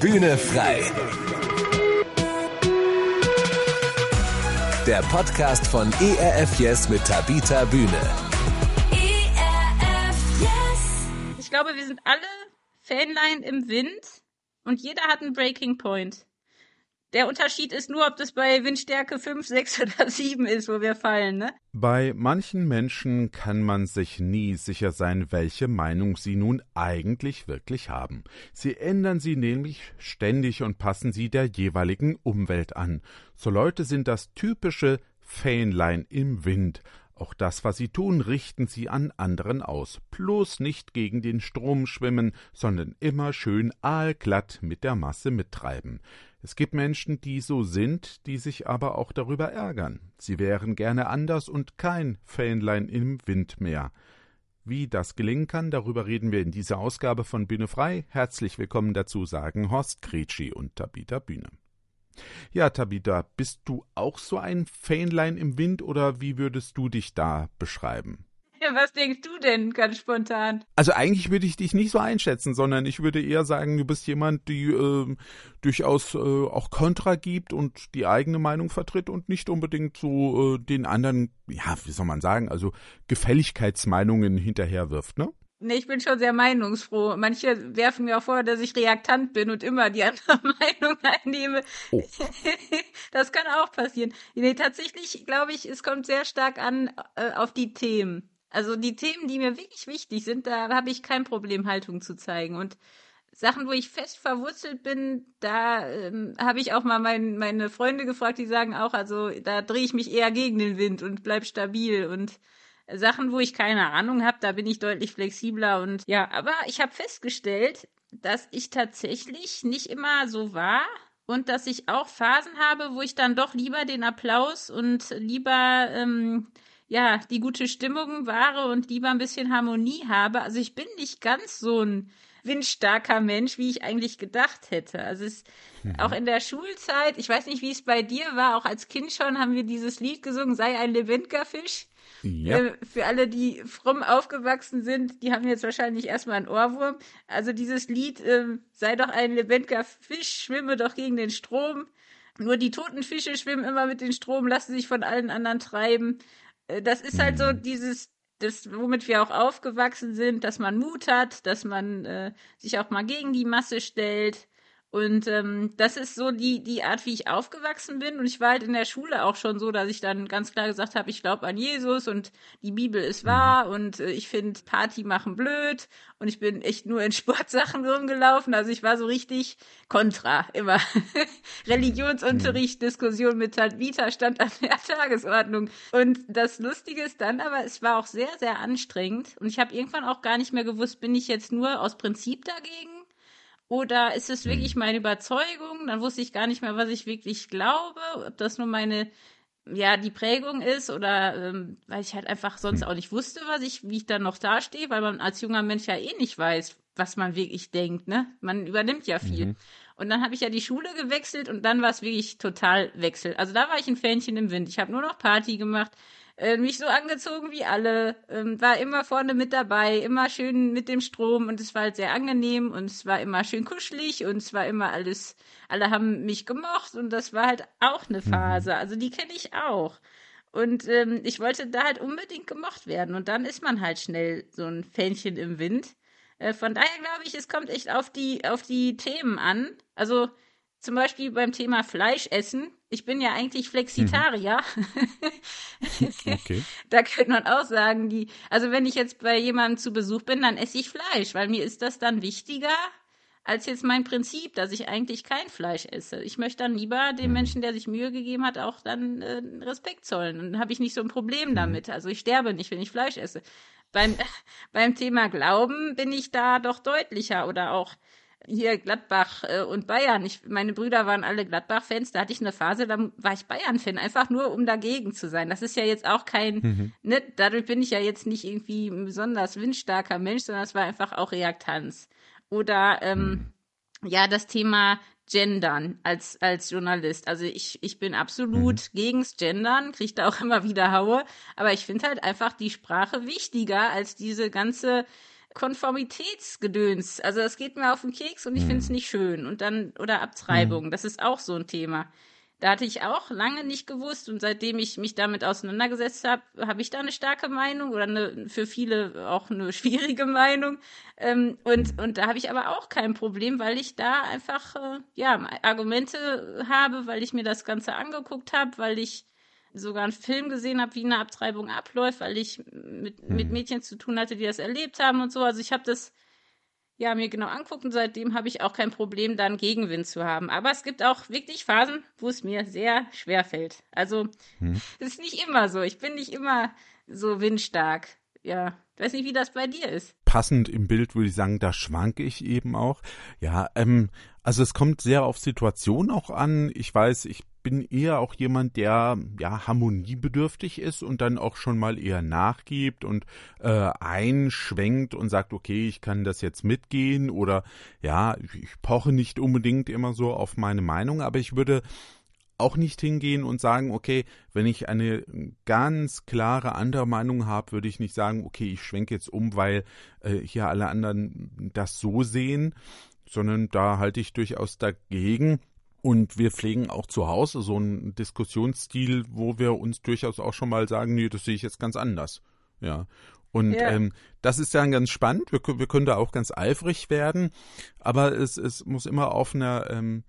Bühne frei. Der Podcast von ERF Yes mit Tabita Bühne. ERF Yes. Ich glaube, wir sind alle Fähnlein im Wind und jeder hat einen Breaking Point. Der Unterschied ist nur, ob das bei Windstärke 5, 6 oder 7 ist, wo wir fallen, ne? Bei manchen Menschen kann man sich nie sicher sein, welche Meinung sie nun eigentlich wirklich haben. Sie ändern sie nämlich ständig und passen sie der jeweiligen Umwelt an. So Leute sind das typische Fähnlein im Wind. Auch das, was sie tun, richten sie an anderen aus. Bloß nicht gegen den Strom schwimmen, sondern immer schön aalglatt mit der Masse mittreiben. Es gibt Menschen, die so sind, die sich aber auch darüber ärgern. Sie wären gerne anders und kein Fähnlein im Wind mehr. Wie das gelingen kann, darüber reden wir in dieser Ausgabe von Bühne frei. Herzlich willkommen dazu sagen Horst Kretschi und Tabita Bühne. Ja, Tabita, bist du auch so ein Fähnlein im Wind oder wie würdest du dich da beschreiben? Was denkst du denn ganz spontan? Also eigentlich würde ich dich nicht so einschätzen, sondern ich würde eher sagen, du bist jemand, die äh, durchaus äh, auch Kontra gibt und die eigene Meinung vertritt und nicht unbedingt so äh, den anderen, ja, wie soll man sagen, also Gefälligkeitsmeinungen hinterherwirft, ne? Nee, ich bin schon sehr meinungsfroh. Manche werfen mir auch vor, dass ich reaktant bin und immer die andere Meinung einnehme. Oh. Das kann auch passieren. Nee, tatsächlich glaube ich, es kommt sehr stark an äh, auf die Themen. Also die Themen, die mir wirklich wichtig sind, da habe ich kein Problem, Haltung zu zeigen. Und Sachen, wo ich fest verwurzelt bin, da ähm, habe ich auch mal mein, meine Freunde gefragt, die sagen auch, also da drehe ich mich eher gegen den Wind und bleib stabil. Und Sachen, wo ich keine Ahnung habe, da bin ich deutlich flexibler. Und ja, aber ich habe festgestellt, dass ich tatsächlich nicht immer so war. Und dass ich auch Phasen habe, wo ich dann doch lieber den Applaus und lieber ähm, ja, die gute Stimmung wahre und lieber ein bisschen Harmonie habe. Also ich bin nicht ganz so ein windstarker Mensch, wie ich eigentlich gedacht hätte. Also es mhm. auch in der Schulzeit, ich weiß nicht, wie es bei dir war, auch als Kind schon haben wir dieses Lied gesungen, sei ein lebendiger Fisch. Ja. Äh, für alle, die fromm aufgewachsen sind, die haben jetzt wahrscheinlich erstmal einen Ohrwurm. Also dieses Lied, äh, sei doch ein lebendiger Fisch, schwimme doch gegen den Strom. Nur die toten Fische schwimmen immer mit dem Strom, lassen sich von allen anderen treiben. Äh, das ist halt so Mhm. dieses, das, womit wir auch aufgewachsen sind, dass man Mut hat, dass man äh, sich auch mal gegen die Masse stellt. Und ähm, das ist so die, die Art, wie ich aufgewachsen bin. Und ich war halt in der Schule auch schon so, dass ich dann ganz klar gesagt habe, ich glaube an Jesus und die Bibel ist wahr und äh, ich finde Party machen blöd und ich bin echt nur in Sportsachen rumgelaufen. Also ich war so richtig kontra immer. Religionsunterricht, Diskussion mit Vita stand an der Tagesordnung. Und das Lustige ist dann aber, es war auch sehr, sehr anstrengend. Und ich habe irgendwann auch gar nicht mehr gewusst, bin ich jetzt nur aus Prinzip dagegen? Oder ist es wirklich meine Überzeugung? Dann wusste ich gar nicht mehr, was ich wirklich glaube, ob das nur meine, ja, die Prägung ist oder ähm, weil ich halt einfach sonst auch nicht wusste, was ich, wie ich dann noch dastehe, weil man als junger Mensch ja eh nicht weiß, was man wirklich denkt, ne? Man übernimmt ja viel. Und dann habe ich ja die Schule gewechselt und dann war es wirklich total Wechsel. Also da war ich ein Fähnchen im Wind. Ich habe nur noch Party gemacht, äh, mich so angezogen wie alle, ähm, war immer vorne mit dabei, immer schön mit dem Strom und es war halt sehr angenehm und es war immer schön kuschelig und es war immer alles, alle haben mich gemocht und das war halt auch eine Phase. Also die kenne ich auch. Und ähm, ich wollte da halt unbedingt gemocht werden und dann ist man halt schnell so ein Fähnchen im Wind. Äh, von daher glaube ich, es kommt echt auf die, auf die Themen an. Also zum Beispiel beim Thema Fleisch essen. Ich bin ja eigentlich Flexitarier. Okay. Da könnte man auch sagen, die, also wenn ich jetzt bei jemandem zu Besuch bin, dann esse ich Fleisch, weil mir ist das dann wichtiger als jetzt mein Prinzip, dass ich eigentlich kein Fleisch esse. Ich möchte dann lieber dem Menschen, der sich Mühe gegeben hat, auch dann äh, Respekt zollen. Und dann habe ich nicht so ein Problem damit. Also ich sterbe nicht, wenn ich Fleisch esse. Beim, beim Thema Glauben bin ich da doch deutlicher oder auch hier Gladbach äh, und Bayern. Ich, meine Brüder waren alle Gladbach-Fans. Da hatte ich eine Phase, da war ich Bayern-Fan, einfach nur um dagegen zu sein. Das ist ja jetzt auch kein, ne, dadurch bin ich ja jetzt nicht irgendwie ein besonders windstarker Mensch, sondern es war einfach auch Reaktanz. Oder ähm, ja, das Thema Gendern als, als Journalist. Also ich, ich bin absolut gegens Gendern, kriege da auch immer wieder Haue, aber ich finde halt einfach die Sprache wichtiger als diese ganze Konformitätsgedöns. Also das geht mir auf den Keks und ich finde es nicht schön. Und dann, oder Abtreibung, das ist auch so ein Thema. Da hatte ich auch lange nicht gewusst und seitdem ich mich damit auseinandergesetzt habe, habe ich da eine starke Meinung oder eine, für viele auch eine schwierige Meinung. Ähm, und, und da habe ich aber auch kein Problem, weil ich da einfach äh, ja Argumente habe, weil ich mir das Ganze angeguckt habe, weil ich sogar einen Film gesehen habe, wie eine Abtreibung abläuft, weil ich mit, mit mhm. Mädchen zu tun hatte, die das erlebt haben und so. Also ich habe das ja, mir genau anguckt und seitdem habe ich auch kein Problem, dann Gegenwind zu haben. Aber es gibt auch wirklich Phasen, wo es mir sehr schwer fällt. Also, hm. es ist nicht immer so. Ich bin nicht immer so windstark. Ja, ich weiß nicht, wie das bei dir ist. Passend im Bild würde ich sagen, da schwanke ich eben auch. Ja, ähm, also es kommt sehr auf Situation auch an. Ich weiß, ich bin eher auch jemand, der ja harmoniebedürftig ist und dann auch schon mal eher nachgibt und äh, einschwenkt und sagt, okay, ich kann das jetzt mitgehen oder ja, ich poche nicht unbedingt immer so auf meine Meinung, aber ich würde auch nicht hingehen und sagen, okay, wenn ich eine ganz klare andere Meinung habe, würde ich nicht sagen, okay, ich schwenke jetzt um, weil äh, hier alle anderen das so sehen, sondern da halte ich durchaus dagegen. Und wir pflegen auch zu Hause so einen Diskussionsstil, wo wir uns durchaus auch schon mal sagen, nee, das sehe ich jetzt ganz anders. Ja. Und ja. ähm, das ist dann ganz spannend. Wir, wir können da auch ganz eifrig werden, aber es, es muss immer auf einer ähm,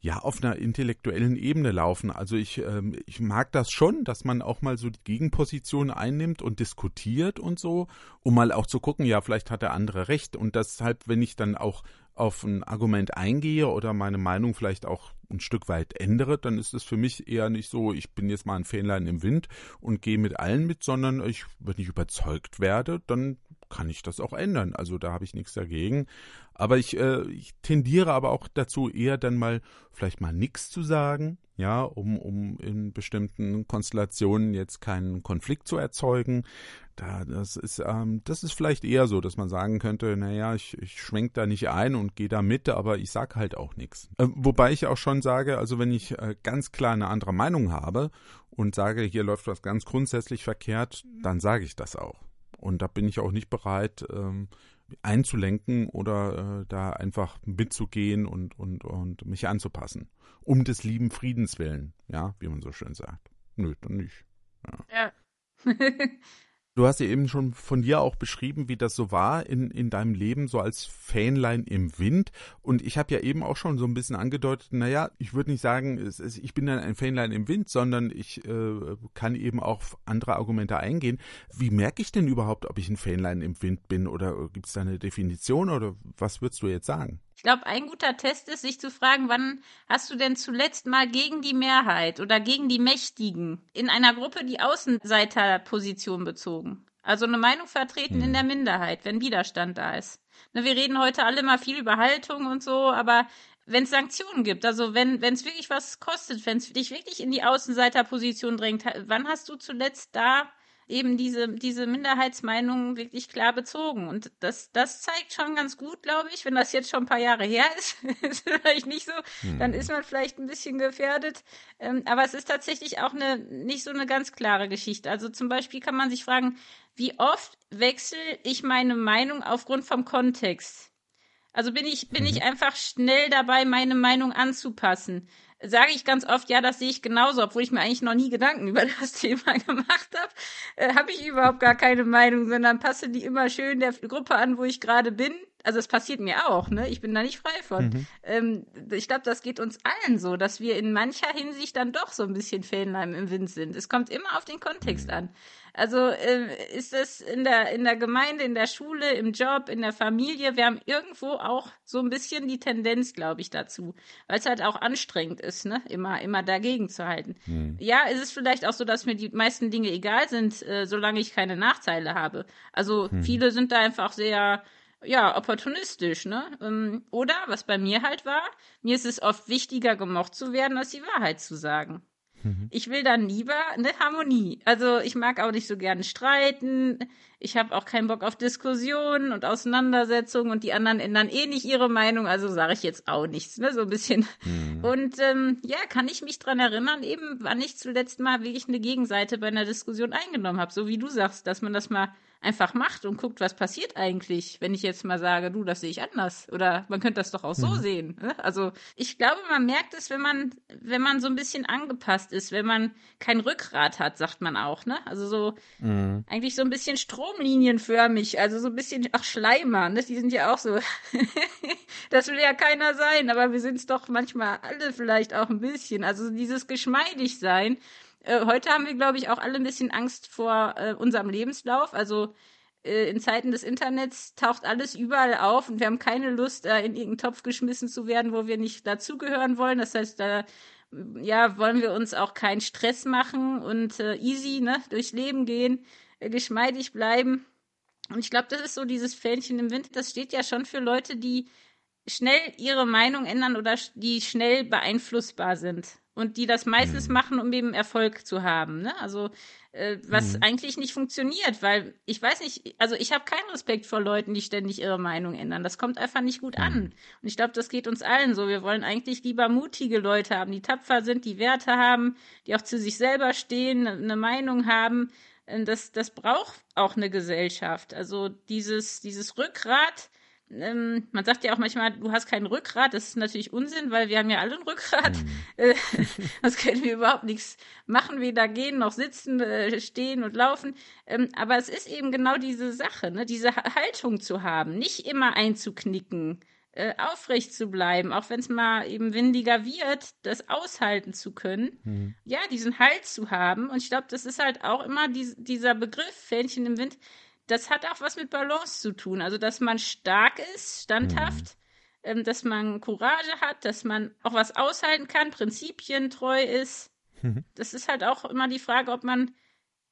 ja auf einer intellektuellen Ebene laufen. Also ich, ähm, ich mag das schon, dass man auch mal so die Gegenposition einnimmt und diskutiert und so, um mal auch zu gucken, ja, vielleicht hat der andere recht. Und deshalb, wenn ich dann auch auf ein Argument eingehe oder meine Meinung vielleicht auch ein Stück weit ändere, dann ist es für mich eher nicht so, ich bin jetzt mal ein Fähnlein im Wind und gehe mit allen mit, sondern ich, wenn ich überzeugt werde, dann kann ich das auch ändern. Also da habe ich nichts dagegen. Aber ich, äh, ich tendiere aber auch dazu, eher dann mal vielleicht mal nichts zu sagen, ja, um, um in bestimmten Konstellationen jetzt keinen Konflikt zu erzeugen. Da, das ist, ähm, das ist vielleicht eher so, dass man sagen könnte, naja, ich, ich schwenk da nicht ein und gehe da mit, aber ich sag halt auch nichts. Äh, wobei ich auch schon sage, also wenn ich äh, ganz klar eine andere Meinung habe und sage, hier läuft was ganz grundsätzlich verkehrt, dann sage ich das auch. Und da bin ich auch nicht bereit, ähm, einzulenken oder äh, da einfach mitzugehen und, und, und mich anzupassen. Um des lieben Friedens willen, ja, wie man so schön sagt. Nö, dann nicht. Ja. ja. Du hast ja eben schon von dir auch beschrieben, wie das so war in, in deinem Leben, so als Fähnlein im Wind. Und ich habe ja eben auch schon so ein bisschen angedeutet, naja, ich würde nicht sagen, es, es, ich bin dann ein Fähnlein im Wind, sondern ich äh, kann eben auch auf andere Argumente eingehen. Wie merke ich denn überhaupt, ob ich ein Fähnlein im Wind bin? Oder gibt es da eine Definition oder was würdest du jetzt sagen? Ich glaube, ein guter Test ist, sich zu fragen, wann hast du denn zuletzt mal gegen die Mehrheit oder gegen die Mächtigen in einer Gruppe die Außenseiterposition bezogen? Also eine Meinung vertreten hm. in der Minderheit, wenn Widerstand da ist. Ne, wir reden heute alle mal viel über Haltung und so, aber wenn es Sanktionen gibt, also wenn es wirklich was kostet, wenn es dich wirklich in die Außenseiterposition drängt, wann hast du zuletzt da eben diese, diese Minderheitsmeinungen wirklich klar bezogen. Und das, das zeigt schon ganz gut, glaube ich, wenn das jetzt schon ein paar Jahre her ist, ist vielleicht nicht so, hm. dann ist man vielleicht ein bisschen gefährdet. Ähm, aber es ist tatsächlich auch eine, nicht so eine ganz klare Geschichte. Also zum Beispiel kann man sich fragen, wie oft wechsle ich meine Meinung aufgrund vom Kontext? Also bin ich, bin mhm. ich einfach schnell dabei, meine Meinung anzupassen sage ich ganz oft, ja, das sehe ich genauso, obwohl ich mir eigentlich noch nie Gedanken über das Thema gemacht habe, äh, habe ich überhaupt gar keine Meinung, sondern passe die immer schön der Gruppe an, wo ich gerade bin. Also es passiert mir auch, ne? Ich bin da nicht frei von. Mhm. Ähm, ich glaube, das geht uns allen so, dass wir in mancher Hinsicht dann doch so ein bisschen Fähnlein im Wind sind. Es kommt immer auf den Kontext mhm. an. Also äh, ist es in der, in der Gemeinde, in der Schule, im Job, in der Familie, wir haben irgendwo auch so ein bisschen die Tendenz, glaube ich, dazu. Weil es halt auch anstrengend ist, ne? Immer, immer dagegen zu halten. Mhm. Ja, ist es vielleicht auch so, dass mir die meisten Dinge egal sind, äh, solange ich keine Nachteile habe. Also mhm. viele sind da einfach sehr ja, opportunistisch, ne? Ähm, oder, was bei mir halt war, mir ist es oft wichtiger, gemocht zu werden, als die Wahrheit zu sagen. Mhm. Ich will dann lieber eine Harmonie. Also ich mag auch nicht so gerne streiten. Ich habe auch keinen Bock auf Diskussionen und Auseinandersetzungen und die anderen ändern eh nicht ihre Meinung, also sage ich jetzt auch nichts, ne? So ein bisschen. Mhm. Und ähm, ja, kann ich mich dran erinnern, eben, wann ich zuletzt mal wirklich eine Gegenseite bei einer Diskussion eingenommen habe, so wie du sagst, dass man das mal einfach macht und guckt, was passiert eigentlich, wenn ich jetzt mal sage, du, das sehe ich anders. Oder man könnte das doch auch so mhm. sehen. Ne? Also ich glaube, man merkt es, wenn man, wenn man so ein bisschen angepasst ist, wenn man kein Rückgrat hat, sagt man auch, ne? Also so mhm. eigentlich so ein bisschen stromlinienförmig, also so ein bisschen, ach, Schleimer, ne? Die sind ja auch so. das will ja keiner sein, aber wir sind es doch manchmal alle vielleicht auch ein bisschen. Also dieses geschmeidig sein äh, heute haben wir, glaube ich, auch alle ein bisschen Angst vor äh, unserem Lebenslauf. Also äh, in Zeiten des Internets taucht alles überall auf und wir haben keine Lust, äh, in irgendeinen Topf geschmissen zu werden, wo wir nicht dazugehören wollen. Das heißt, da ja, wollen wir uns auch keinen Stress machen und äh, easy ne, durchs Leben gehen, geschmeidig bleiben. Und ich glaube, das ist so dieses Fähnchen im Wind. Das steht ja schon für Leute, die schnell ihre Meinung ändern oder die schnell beeinflussbar sind und die das meistens mhm. machen, um eben Erfolg zu haben. Ne? Also äh, was mhm. eigentlich nicht funktioniert, weil ich weiß nicht, also ich habe keinen Respekt vor Leuten, die ständig ihre Meinung ändern. Das kommt einfach nicht gut mhm. an. Und ich glaube, das geht uns allen so. Wir wollen eigentlich lieber mutige Leute haben, die tapfer sind, die Werte haben, die auch zu sich selber stehen, eine Meinung haben. Das, das braucht auch eine Gesellschaft. Also dieses, dieses Rückgrat, ähm, man sagt ja auch manchmal, du hast kein Rückgrat. Das ist natürlich Unsinn, weil wir haben ja alle ein Rückgrat. Mhm. Äh, das können wir überhaupt nichts machen, weder gehen noch sitzen, äh, stehen und laufen. Ähm, aber es ist eben genau diese Sache, ne? diese Haltung zu haben, nicht immer einzuknicken, äh, aufrecht zu bleiben, auch wenn es mal eben windiger wird, das aushalten zu können. Mhm. Ja, diesen Halt zu haben. Und ich glaube, das ist halt auch immer die, dieser Begriff, Fähnchen im Wind das hat auch was mit Balance zu tun. Also, dass man stark ist, standhaft, mhm. ähm, dass man Courage hat, dass man auch was aushalten kann, prinzipientreu ist. Mhm. Das ist halt auch immer die Frage, ob man,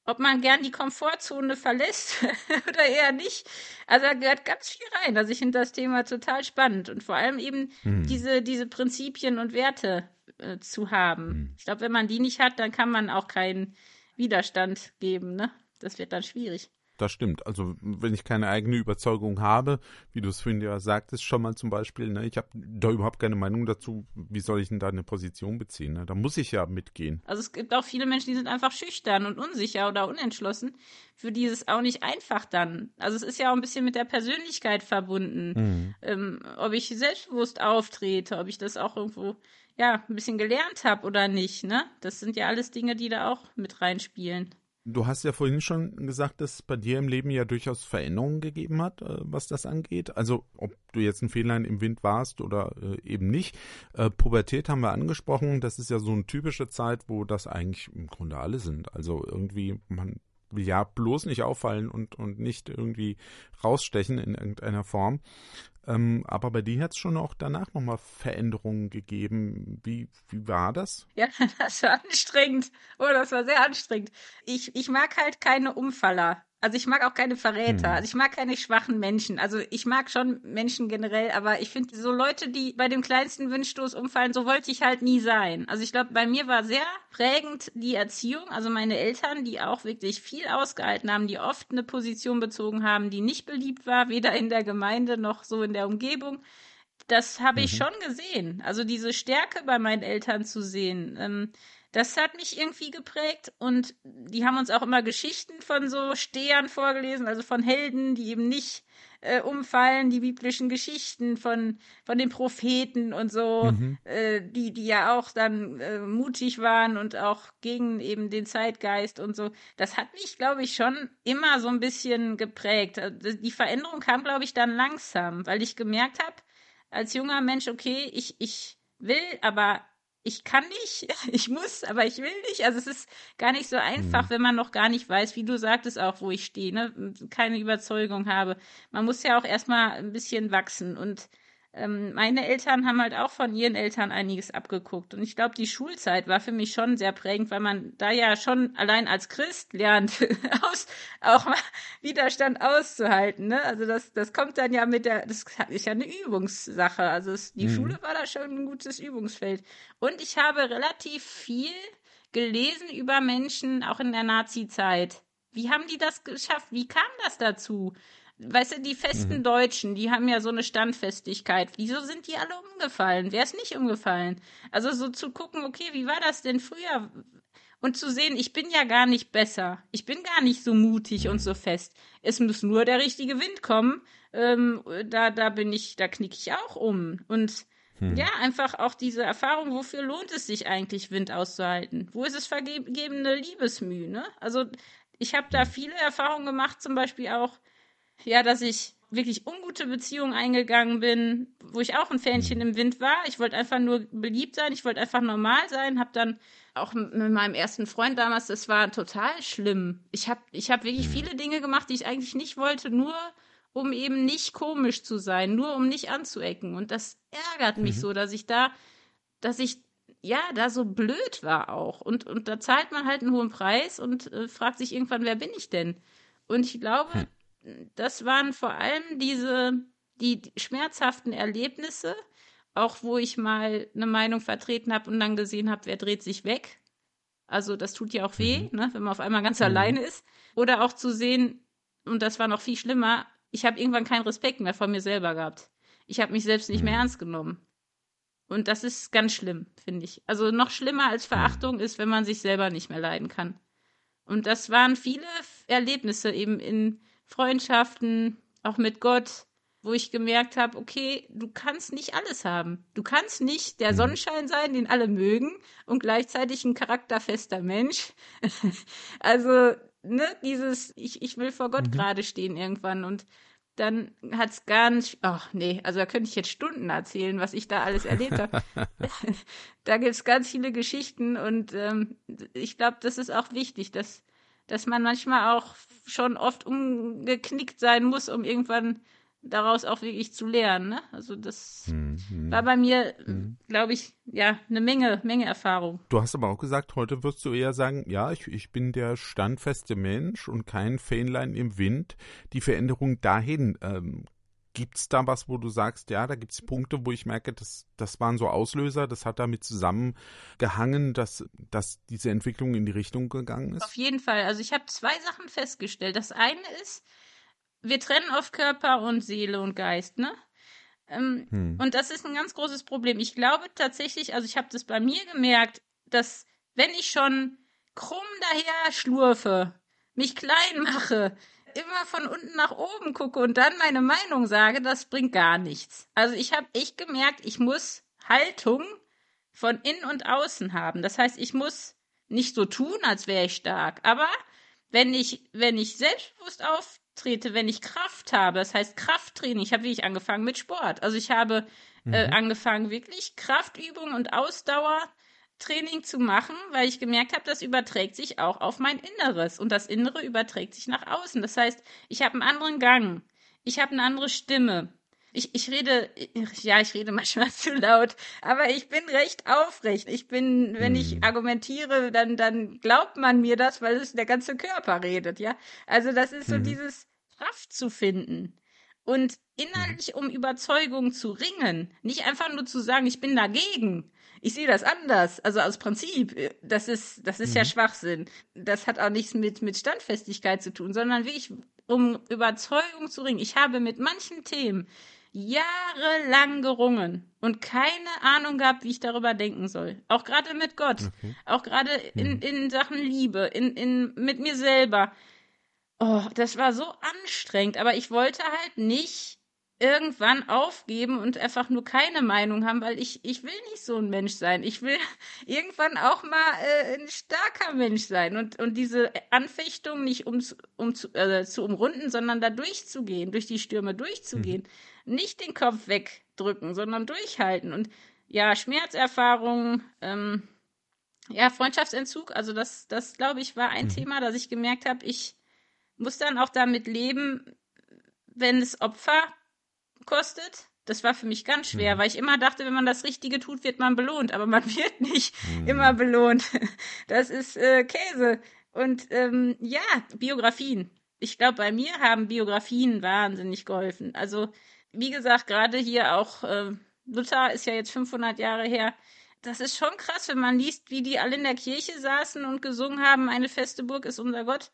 ob man gern die Komfortzone verlässt oder eher nicht. Also da gehört ganz viel rein. Also ich finde das Thema total spannend und vor allem eben mhm. diese, diese Prinzipien und Werte äh, zu haben. Mhm. Ich glaube, wenn man die nicht hat, dann kann man auch keinen Widerstand geben. Ne? Das wird dann schwierig das stimmt. Also wenn ich keine eigene Überzeugung habe, wie du es vorhin ja sagtest, schon mal zum Beispiel, ne, ich habe da überhaupt keine Meinung dazu, wie soll ich denn da eine Position beziehen? Ne? Da muss ich ja mitgehen. Also es gibt auch viele Menschen, die sind einfach schüchtern und unsicher oder unentschlossen. Für die ist es auch nicht einfach dann. Also es ist ja auch ein bisschen mit der Persönlichkeit verbunden. Mhm. Ähm, ob ich selbstbewusst auftrete, ob ich das auch irgendwo ja, ein bisschen gelernt habe oder nicht, ne? Das sind ja alles Dinge, die da auch mit reinspielen. Du hast ja vorhin schon gesagt, dass es bei dir im Leben ja durchaus Veränderungen gegeben hat, äh, was das angeht. Also ob du jetzt ein Fähnlein im Wind warst oder äh, eben nicht. Äh, Pubertät haben wir angesprochen. Das ist ja so eine typische Zeit, wo das eigentlich im Grunde alle sind. Also irgendwie, man will ja bloß nicht auffallen und, und nicht irgendwie rausstechen in irgendeiner Form. Ähm, aber bei dir hat es schon auch danach nochmal Veränderungen gegeben. Wie, wie war das? Ja, das war anstrengend. Oh, das war sehr anstrengend. Ich, ich mag halt keine Umfaller. Also ich mag auch keine Verräter. Hm. Also ich mag keine schwachen Menschen. Also ich mag schon Menschen generell, aber ich finde so Leute, die bei dem kleinsten Windstoß umfallen, so wollte ich halt nie sein. Also ich glaube, bei mir war sehr prägend die Erziehung. Also meine Eltern, die auch wirklich viel ausgehalten haben, die oft eine Position bezogen haben, die nicht beliebt war, weder in der Gemeinde noch so in der Umgebung. Das habe ich mhm. schon gesehen. Also diese Stärke bei meinen Eltern zu sehen. Ähm, das hat mich irgendwie geprägt und die haben uns auch immer Geschichten von so Stehern vorgelesen, also von Helden, die eben nicht äh, umfallen, die biblischen Geschichten von, von den Propheten und so, mhm. äh, die, die ja auch dann äh, mutig waren und auch gegen eben den Zeitgeist und so. Das hat mich, glaube ich, schon immer so ein bisschen geprägt. Also die Veränderung kam, glaube ich, dann langsam, weil ich gemerkt habe, als junger Mensch, okay, ich, ich will aber ich kann nicht, ich muss, aber ich will nicht. Also es ist gar nicht so einfach, mhm. wenn man noch gar nicht weiß, wie du sagtest auch, wo ich stehe, ne? keine Überzeugung habe. Man muss ja auch erstmal ein bisschen wachsen und ähm, meine Eltern haben halt auch von ihren Eltern einiges abgeguckt. Und ich glaube, die Schulzeit war für mich schon sehr prägend, weil man da ja schon allein als Christ lernt, aus, auch mal Widerstand auszuhalten. Ne? Also das, das kommt dann ja mit der, das ist ja eine Übungssache. Also es, die mhm. Schule war da schon ein gutes Übungsfeld. Und ich habe relativ viel gelesen über Menschen, auch in der Nazi-Zeit. Wie haben die das geschafft? Wie kam das dazu? Weißt du, die festen mhm. Deutschen, die haben ja so eine Standfestigkeit. Wieso sind die alle umgefallen? Wer ist nicht umgefallen? Also so zu gucken, okay, wie war das denn früher? und zu sehen, ich bin ja gar nicht besser. Ich bin gar nicht so mutig und so fest. Es muss nur der richtige Wind kommen. Ähm, da, da bin ich, da knicke ich auch um. Und hm. ja, einfach auch diese Erfahrung, wofür lohnt es sich eigentlich, Wind auszuhalten? Wo ist es vergebene Liebesmühe, ne? Also, ich habe da hm. viele Erfahrungen gemacht, zum Beispiel auch, ja, dass ich wirklich ungute Beziehungen eingegangen bin, wo ich auch ein Fähnchen hm. im Wind war. Ich wollte einfach nur beliebt sein, ich wollte einfach normal sein, habe dann auch mit meinem ersten Freund damals, das war total schlimm. Ich habe ich hab wirklich viele Dinge gemacht, die ich eigentlich nicht wollte, nur um eben nicht komisch zu sein, nur um nicht anzuecken. Und das ärgert mich mhm. so, dass ich da, dass ich ja da so blöd war auch. Und, und da zahlt man halt einen hohen Preis und äh, fragt sich irgendwann, wer bin ich denn? Und ich glaube, hm. Das waren vor allem diese, die, schmerzhaften Erlebnisse, auch wo ich mal eine Meinung vertreten habe und dann gesehen habe, wer dreht sich weg. Also das tut ja auch weh, mhm. ne, wenn man auf einmal ganz mhm. alleine ist. Oder auch zu sehen, und das war noch viel schlimmer, ich habe irgendwann keinen Respekt mehr vor mir selber gehabt. Ich habe mich selbst nicht mehr mhm. ernst genommen. Und das ist ganz schlimm, finde ich. Also noch schlimmer als Verachtung ist, wenn man sich selber nicht mehr leiden kann. Und das waren viele Erlebnisse eben in Freundschaften, auch mit Gott, wo ich gemerkt habe, okay, du kannst nicht alles haben. Du kannst nicht der mhm. Sonnenschein sein, den alle mögen und gleichzeitig ein charakterfester Mensch. also, ne, dieses, ich, ich will vor Gott mhm. gerade stehen irgendwann und dann hat's ganz, ach nee, also da könnte ich jetzt Stunden erzählen, was ich da alles erlebt habe. da gibt's ganz viele Geschichten und ähm, ich glaube, das ist auch wichtig, dass, dass man manchmal auch schon oft umgeknickt sein muss, um irgendwann daraus auch wirklich zu lernen. Ne? Also das mhm. war bei mir, mhm. glaube ich, ja, eine Menge, Menge Erfahrung. Du hast aber auch gesagt, heute wirst du eher sagen, ja, ich, ich bin der standfeste Mensch und kein Fähnlein im Wind. Die Veränderung dahin, ähm, gibt es da was, wo du sagst, ja, da gibt es Punkte, wo ich merke, das, das waren so Auslöser, das hat damit zusammengehangen, dass, dass diese Entwicklung in die Richtung gegangen ist? Auf jeden Fall. Also ich habe zwei Sachen festgestellt. Das eine ist, wir trennen oft Körper und Seele und Geist, ne? Ähm, hm. Und das ist ein ganz großes Problem. Ich glaube tatsächlich, also ich habe das bei mir gemerkt, dass wenn ich schon krumm daher schlurfe, mich klein mache, immer von unten nach oben gucke und dann meine Meinung sage, das bringt gar nichts. Also ich habe echt gemerkt, ich muss Haltung von innen und außen haben. Das heißt, ich muss nicht so tun, als wäre ich stark, aber wenn ich, wenn ich selbstbewusst auf trete, wenn ich Kraft habe. Das heißt Krafttraining. Ich habe wirklich angefangen mit Sport. Also ich habe äh, mhm. äh, angefangen wirklich Kraftübungen und Ausdauertraining zu machen, weil ich gemerkt habe, das überträgt sich auch auf mein Inneres und das Innere überträgt sich nach außen. Das heißt, ich habe einen anderen Gang. Ich habe eine andere Stimme. Ich, ich rede, ja, ich rede manchmal zu laut, aber ich bin recht aufrecht. Ich bin, wenn ich mhm. argumentiere, dann, dann glaubt man mir das, weil es der ganze Körper redet, ja. Also das ist so mhm. dieses Kraft zu finden und innerlich um Überzeugung zu ringen. Nicht einfach nur zu sagen, ich bin dagegen. Ich sehe das anders. Also aus Prinzip, das ist, das ist mhm. ja Schwachsinn. Das hat auch nichts mit, mit Standfestigkeit zu tun, sondern wirklich um Überzeugung zu ringen. Ich habe mit manchen Themen jahrelang gerungen und keine Ahnung gehabt, wie ich darüber denken soll. Auch gerade mit Gott, okay. auch gerade in, mhm. in Sachen Liebe, in, in, mit mir selber. Oh, das war so anstrengend, aber ich wollte halt nicht irgendwann aufgeben und einfach nur keine Meinung haben, weil ich, ich will nicht so ein Mensch sein. Ich will irgendwann auch mal äh, ein starker Mensch sein und, und diese Anfechtung nicht um, um zu, äh, zu umrunden, sondern da durchzugehen, durch die Stürme durchzugehen. Mhm. Nicht den Kopf wegdrücken, sondern durchhalten. Und ja, Schmerzerfahrungen, ähm, ja, Freundschaftsentzug, also das, das glaube ich, war ein mhm. Thema, dass ich gemerkt habe, ich muss dann auch damit leben, wenn es Opfer kostet. Das war für mich ganz schwer, mhm. weil ich immer dachte, wenn man das Richtige tut, wird man belohnt, aber man wird nicht mhm. immer belohnt. Das ist äh, Käse. Und ähm, ja, Biografien. Ich glaube, bei mir haben Biografien wahnsinnig geholfen. Also, wie gesagt, gerade hier auch, äh, Luther ist ja jetzt 500 Jahre her. Das ist schon krass, wenn man liest, wie die alle in der Kirche saßen und gesungen haben, eine feste Burg ist unser Gott.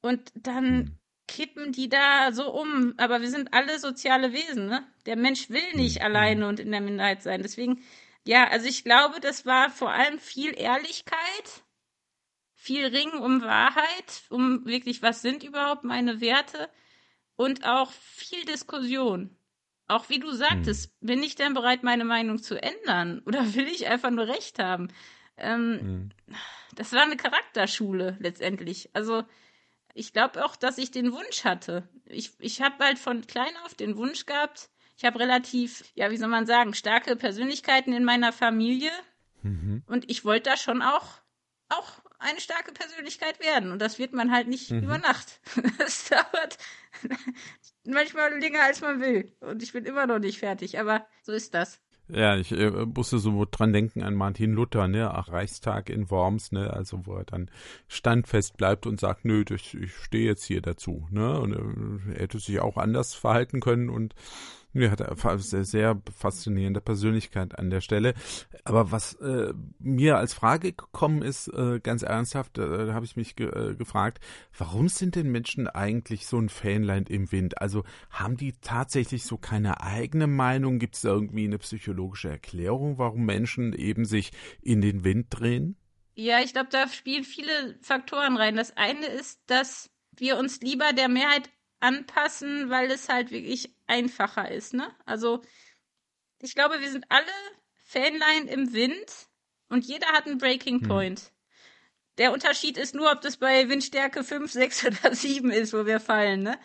Und dann mhm. Kippen die da so um. Aber wir sind alle soziale Wesen, ne? Der Mensch will nicht mhm. alleine und in der Minderheit sein. Deswegen, ja, also ich glaube, das war vor allem viel Ehrlichkeit viel ringen um Wahrheit, um wirklich, was sind überhaupt meine Werte und auch viel Diskussion. Auch wie du sagtest, hm. bin ich denn bereit, meine Meinung zu ändern oder will ich einfach nur Recht haben? Ähm, hm. Das war eine Charakterschule letztendlich. Also ich glaube auch, dass ich den Wunsch hatte. Ich, ich habe halt von klein auf den Wunsch gehabt, ich habe relativ, ja, wie soll man sagen, starke Persönlichkeiten in meiner Familie. Mhm. Und ich wollte da schon auch, auch eine starke Persönlichkeit werden. Und das wird man halt nicht mhm. über Nacht. Das dauert manchmal länger, als man will. Und ich bin immer noch nicht fertig. Aber so ist das. Ja, ich äh, musste so dran denken an Martin Luther, ne, ach, Reichstag in Worms, ne, also wo er dann standfest bleibt und sagt, nö, ich, ich stehe jetzt hier dazu, ne, und äh, er hätte sich auch anders verhalten können und ja, hat eine sehr, sehr faszinierende Persönlichkeit an der Stelle. Aber was äh, mir als Frage gekommen ist, äh, ganz ernsthaft, äh, habe ich mich ge äh, gefragt, warum sind denn Menschen eigentlich so ein Fanland im Wind? Also haben die tatsächlich so keine eigene Meinung? Gibt es irgendwie eine psychologische Erklärung, warum Menschen eben sich in den Wind drehen? Ja, ich glaube, da spielen viele Faktoren rein. Das eine ist, dass wir uns lieber der Mehrheit anpassen, weil es halt wirklich einfacher ist, ne? Also, ich glaube, wir sind alle Fanline im Wind und jeder hat einen Breaking hm. Point. Hm. Der Unterschied ist nur, ob das bei Windstärke 5, 6 oder 7 ist, wo wir fallen, ne?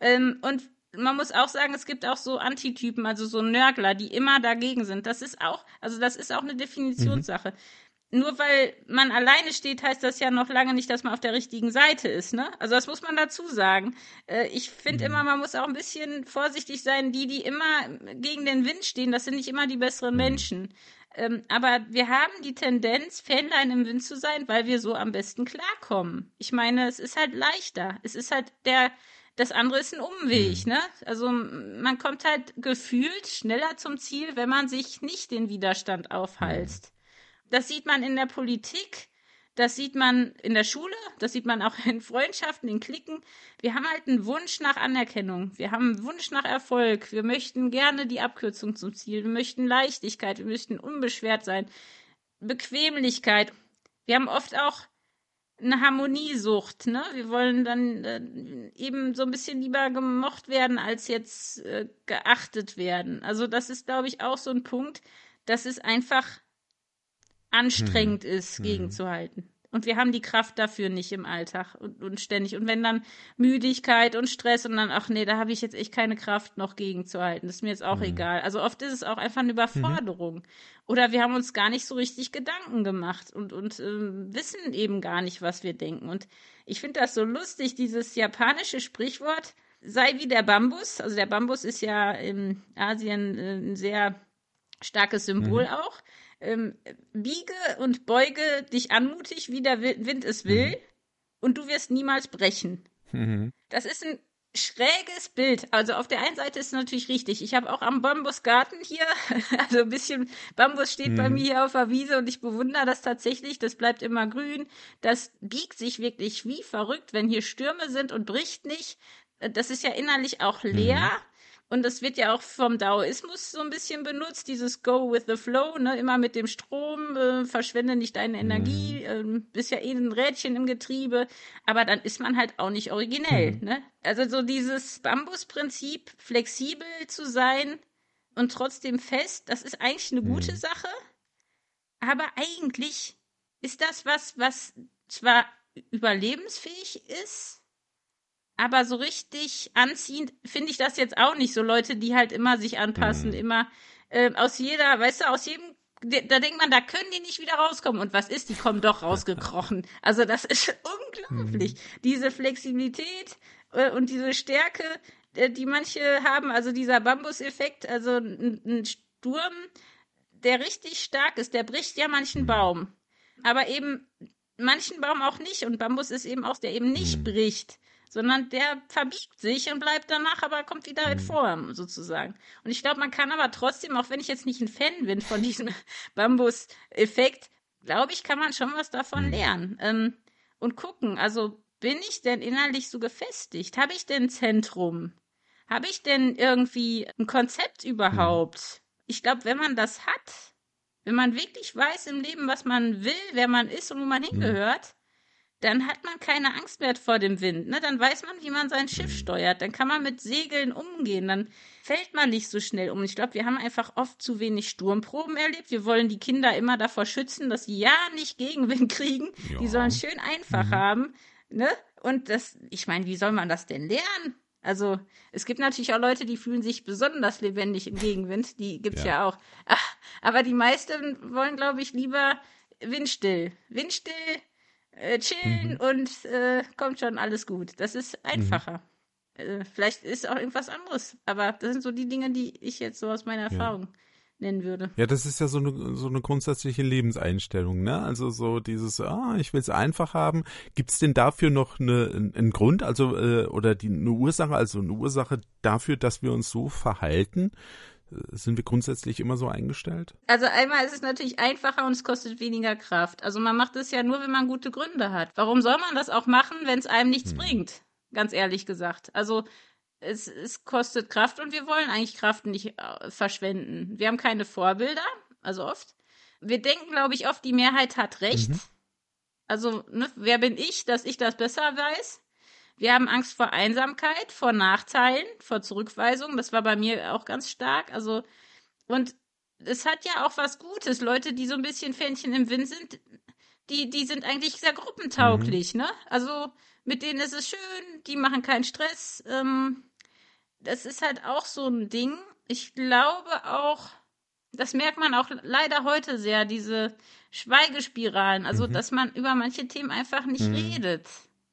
Ähm, und man muss auch sagen, es gibt auch so Antitypen, also so Nörgler, die immer dagegen sind. Das ist auch, also das ist auch eine Definitionssache. Mhm nur weil man alleine steht, heißt das ja noch lange nicht, dass man auf der richtigen Seite ist, ne? Also das muss man dazu sagen. Äh, ich finde mhm. immer, man muss auch ein bisschen vorsichtig sein. Die, die immer gegen den Wind stehen, das sind nicht immer die besseren mhm. Menschen. Ähm, aber wir haben die Tendenz, Fanlein im Wind zu sein, weil wir so am besten klarkommen. Ich meine, es ist halt leichter. Es ist halt der, das andere ist ein Umweg, mhm. ne? Also man kommt halt gefühlt schneller zum Ziel, wenn man sich nicht den Widerstand aufhalst. Das sieht man in der Politik, das sieht man in der Schule, das sieht man auch in Freundschaften, in Klicken. Wir haben halt einen Wunsch nach Anerkennung, wir haben einen Wunsch nach Erfolg, wir möchten gerne die Abkürzung zum Ziel, wir möchten Leichtigkeit, wir möchten unbeschwert sein, Bequemlichkeit. Wir haben oft auch eine Harmoniesucht, ne? Wir wollen dann äh, eben so ein bisschen lieber gemocht werden, als jetzt äh, geachtet werden. Also das ist, glaube ich, auch so ein Punkt. Das ist einfach anstrengend hm. ist, hm. gegenzuhalten. Und wir haben die Kraft dafür nicht im Alltag und, und, ständig. Und wenn dann Müdigkeit und Stress und dann, ach nee, da habe ich jetzt echt keine Kraft noch gegenzuhalten. Das ist mir jetzt auch mhm. egal. Also oft ist es auch einfach eine Überforderung. Mhm. Oder wir haben uns gar nicht so richtig Gedanken gemacht und, und äh, wissen eben gar nicht, was wir denken. Und ich finde das so lustig, dieses japanische Sprichwort, sei wie der Bambus. Also der Bambus ist ja in Asien äh, ein sehr starkes Symbol mhm. auch ähm, biege und beuge dich anmutig, wie der Wind es will, mhm. und du wirst niemals brechen. Mhm. Das ist ein schräges Bild. Also auf der einen Seite ist es natürlich richtig. Ich habe auch am Bambusgarten hier, also ein bisschen Bambus steht mhm. bei mir hier auf der Wiese und ich bewundere das tatsächlich. Das bleibt immer grün. Das biegt sich wirklich wie verrückt, wenn hier Stürme sind und bricht nicht. Das ist ja innerlich auch leer. Mhm. Und das wird ja auch vom Daoismus so ein bisschen benutzt, dieses Go with the Flow, ne? immer mit dem Strom, äh, verschwende nicht deine Energie, mhm. äh, bist ja eh ein Rädchen im Getriebe, aber dann ist man halt auch nicht originell. Mhm. Ne? Also so dieses Bambusprinzip, flexibel zu sein und trotzdem fest, das ist eigentlich eine gute mhm. Sache, aber eigentlich ist das was, was zwar überlebensfähig ist, aber so richtig anziehend finde ich das jetzt auch nicht. So Leute, die halt immer sich anpassen, mhm. immer äh, aus jeder, weißt du, aus jedem, da denkt man, da können die nicht wieder rauskommen. Und was ist, die kommen doch rausgekrochen. Also das ist unglaublich. Mhm. Diese Flexibilität äh, und diese Stärke, äh, die manche haben, also dieser Bambuseffekt, also ein, ein Sturm, der richtig stark ist, der bricht ja manchen mhm. Baum. Aber eben manchen Baum auch nicht. Und Bambus ist eben auch, der eben nicht mhm. bricht sondern der verbiegt sich und bleibt danach, aber kommt wieder in mhm. Form sozusagen. Und ich glaube, man kann aber trotzdem, auch wenn ich jetzt nicht ein Fan bin von diesem Bambus-Effekt, glaube ich, kann man schon was davon mhm. lernen ähm, und gucken. Also bin ich denn innerlich so gefestigt? Habe ich denn ein Zentrum? Habe ich denn irgendwie ein Konzept überhaupt? Ich glaube, wenn man das hat, wenn man wirklich weiß im Leben, was man will, wer man ist und wo man hingehört, dann hat man keine Angst mehr vor dem Wind. Ne? Dann weiß man, wie man sein Schiff steuert. Dann kann man mit Segeln umgehen. Dann fällt man nicht so schnell um. Ich glaube, wir haben einfach oft zu wenig Sturmproben erlebt. Wir wollen die Kinder immer davor schützen, dass sie ja nicht Gegenwind kriegen. Ja. Die sollen schön einfach Mhm. haben. Ne? Und das, ich meine, wie soll man das denn lernen? Also, es gibt natürlich auch Leute, die fühlen sich besonders lebendig im Gegenwind. Die gibt's ja, Ja. auch. Ach, aber die meisten wollen, glaube ich, lieber windstill. Windstill, äh, chillen Mhm. und äh, kommt schon alles gut. Das ist einfacher. Äh, vielleicht ist auch irgendwas anderes. Aber das sind so die Dinge, die ich jetzt so aus meiner Erfahrung nennen würde. Ja, das ist ja so eine, so eine grundsätzliche Lebenseinstellung, ne? Also so dieses, ah, ich will es einfach haben. Gibt's denn dafür noch eine, einen Grund, also äh, oder die eine Ursache, also eine Ursache dafür, dass wir uns so verhalten? Sind wir grundsätzlich immer so eingestellt? Also einmal ist es natürlich einfacher und es kostet weniger Kraft. Also man macht es ja nur, wenn man gute Gründe hat. Warum soll man das auch machen, wenn es einem nichts bringt? Ganz ehrlich gesagt. Also es, es kostet Kraft und wir wollen eigentlich Kraft nicht äh, verschwenden. Wir haben keine Vorbilder, also oft. Wir denken, glaube ich, oft, die Mehrheit hat recht. Also, ne, wer bin ich, dass ich das besser weiß? Wir haben Angst vor Einsamkeit, vor Nachteilen, vor Zurückweisung. Das war bei mir auch ganz stark. Also, und es hat ja auch was Gutes. Leute, die so ein bisschen Fähnchen im Wind sind, die, die sind eigentlich sehr gruppentauglich, ne? Also, mit denen ist es schön, die machen keinen Stress. Ähm, das ist halt auch so ein Ding. Ich glaube auch, das merkt man auch leider heute sehr, diese Schweigespiralen, also dass man über manche Themen einfach nicht redet.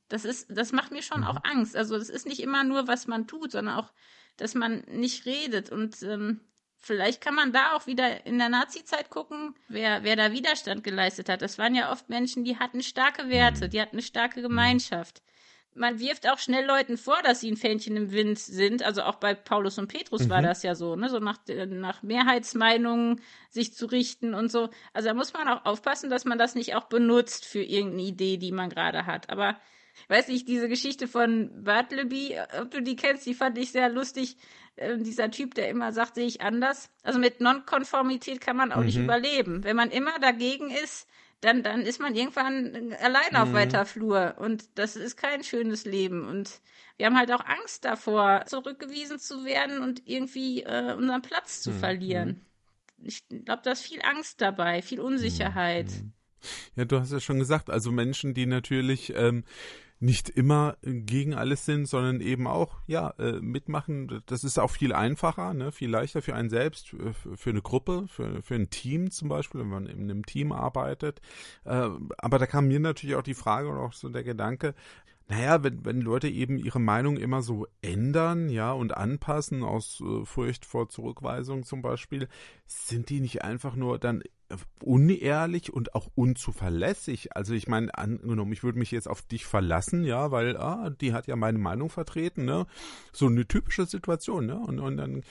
Das ist, das macht mir schon auch Angst. Also es ist nicht immer nur, was man tut, sondern auch, dass man nicht redet. Und ähm, vielleicht kann man da auch wieder in der Nazi-Zeit gucken, wer, wer da Widerstand geleistet hat. Das waren ja oft Menschen, die hatten starke Werte, die hatten eine starke Gemeinschaft. Man wirft auch schnell Leuten vor, dass sie ein Fähnchen im Wind sind. Also auch bei Paulus und Petrus war das ja so, ne? So nach, nach Mehrheitsmeinungen sich zu richten und so. Also da muss man auch aufpassen, dass man das nicht auch benutzt für irgendeine Idee, die man gerade hat. Aber weiß nicht, diese Geschichte von Bartleby, ob du die kennst, die fand ich sehr lustig. Ähm, dieser Typ, der immer sagt, sehe ich anders. Also mit Nonkonformität kann man auch nicht überleben. Wenn man immer dagegen ist, dann, dann ist man irgendwann allein auf weiter Flur. Und das ist kein schönes Leben. Und wir haben halt auch Angst davor, zurückgewiesen zu werden und irgendwie äh, unseren Platz zu verlieren. Ich glaube, da ist viel Angst dabei, viel Unsicherheit. Ja, du hast ja schon gesagt, also Menschen, die natürlich ähm, nicht immer gegen alles sind, sondern eben auch ja äh, mitmachen. Das ist auch viel einfacher, ne, viel leichter für einen selbst, für, für eine Gruppe, für, für ein Team zum Beispiel, wenn man in einem Team arbeitet. Äh, aber da kam mir natürlich auch die Frage und auch so der Gedanke, naja, wenn, wenn Leute eben ihre Meinung immer so ändern, ja, und anpassen aus äh, Furcht vor Zurückweisung zum Beispiel, sind die nicht einfach nur dann unehrlich und auch unzuverlässig? Also ich meine, angenommen, ich würde mich jetzt auf dich verlassen, ja, weil ah, die hat ja meine Meinung vertreten, ne? So eine typische Situation, ne? Und, und dann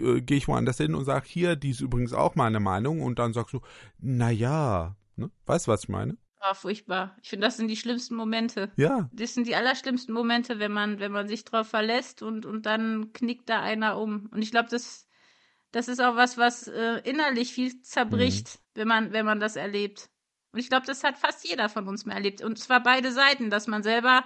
äh, gehe ich woanders hin und sage, hier, die ist übrigens auch meine Meinung und dann sagst du, na ja, ne? Weißt du, was ich meine? Oh, furchtbar. Ich finde, das sind die schlimmsten Momente. Ja, Das sind die allerschlimmsten Momente, wenn man, wenn man sich drauf verlässt und, und dann knickt da einer um. Und ich glaube, das, das ist auch was, was äh, innerlich viel zerbricht, wenn man, wenn man das erlebt. Und ich glaube, das hat fast jeder von uns mal erlebt. Und zwar beide Seiten, dass man selber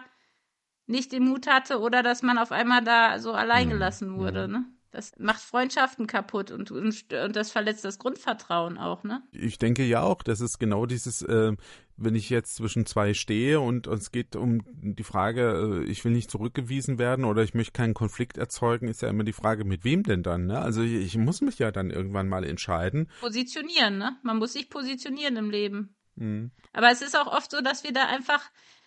nicht den Mut hatte oder dass man auf einmal da so allein gelassen wurde, ne? Das macht Freundschaften kaputt und, und, und das verletzt das Grundvertrauen auch, ne? Ich denke ja auch, das ist genau dieses, äh, wenn ich jetzt zwischen zwei stehe und es geht um die Frage, äh, ich will nicht zurückgewiesen werden oder ich möchte keinen Konflikt erzeugen, ist ja immer die Frage, mit wem denn dann? Ne? Also ich, ich muss mich ja dann irgendwann mal entscheiden. Positionieren, ne? Man muss sich positionieren im Leben. Mhm. Aber es ist auch oft so, dass wir da einfach,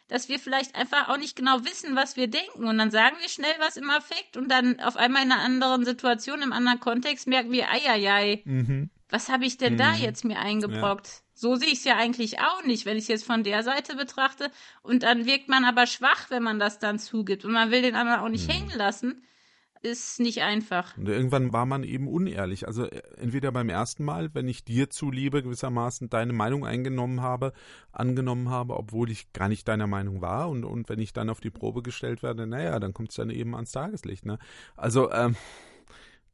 dass wir vielleicht einfach auch nicht genau wissen, was wir denken. Und dann sagen wir schnell was im Affekt und dann auf einmal in einer anderen Situation, im anderen Kontext merken wir, eieiei, Mhm. was habe ich denn da jetzt mir eingebrockt? So sehe ich es ja eigentlich auch nicht, wenn ich es jetzt von der Seite betrachte. Und dann wirkt man aber schwach, wenn man das dann zugibt. Und man will den anderen auch nicht hängen lassen. Ist nicht einfach. Und irgendwann war man eben unehrlich. Also äh, entweder beim ersten Mal, wenn ich dir zuliebe gewissermaßen deine Meinung eingenommen habe, angenommen habe, obwohl ich gar nicht deiner Meinung war. Und, und wenn ich dann auf die Probe gestellt werde, naja, dann kommt es dann eben ans Tageslicht. Ne? Also ähm,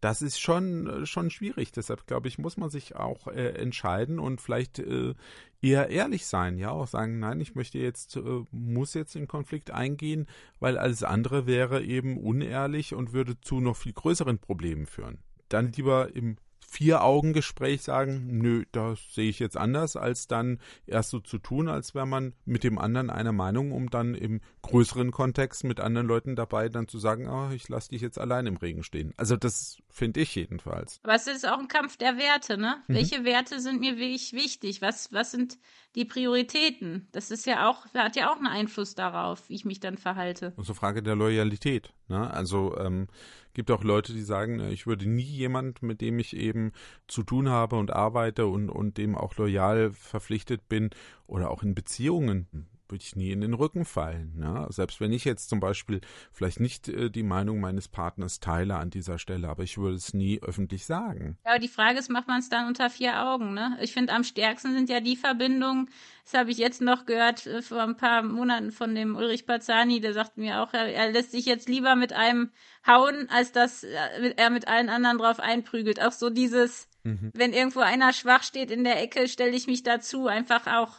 das ist schon, schon schwierig. Deshalb, glaube ich, muss man sich auch äh, entscheiden und vielleicht äh, eher ehrlich sein, ja, auch sagen, nein, ich möchte jetzt, äh, muss jetzt in Konflikt eingehen, weil alles andere wäre eben unehrlich und würde zu noch viel größeren Problemen führen. Dann lieber im Vier-Augen-Gespräch sagen, nö, das sehe ich jetzt anders, als dann erst so zu tun, als wäre man mit dem anderen einer Meinung, um dann im größeren Kontext mit anderen Leuten dabei dann zu sagen, oh, ich lasse dich jetzt allein im Regen stehen. Also das finde ich jedenfalls. Aber es ist auch ein Kampf der Werte, ne? Mhm. Welche Werte sind mir wirklich wichtig? Was, was sind die Prioritäten? Das ist ja auch, hat ja auch einen Einfluss darauf, wie ich mich dann verhalte. Und so Frage der Loyalität, ne? Also ähm, gibt auch Leute, die sagen, ich würde nie jemand, mit dem ich eben zu tun habe und arbeite und, und dem auch loyal verpflichtet bin oder auch in Beziehungen würde ich nie in den Rücken fallen. Ne? Selbst wenn ich jetzt zum Beispiel vielleicht nicht äh, die Meinung meines Partners teile an dieser Stelle, aber ich würde es nie öffentlich sagen. Ja, aber die Frage ist, macht man es dann unter vier Augen? Ne? Ich finde, am stärksten sind ja die Verbindungen, das habe ich jetzt noch gehört äh, vor ein paar Monaten von dem Ulrich Bazzani, der sagt mir auch, er, er lässt sich jetzt lieber mit einem hauen, als dass äh, er mit allen anderen drauf einprügelt. Auch so dieses, mhm. wenn irgendwo einer schwach steht in der Ecke, stelle ich mich dazu, einfach auch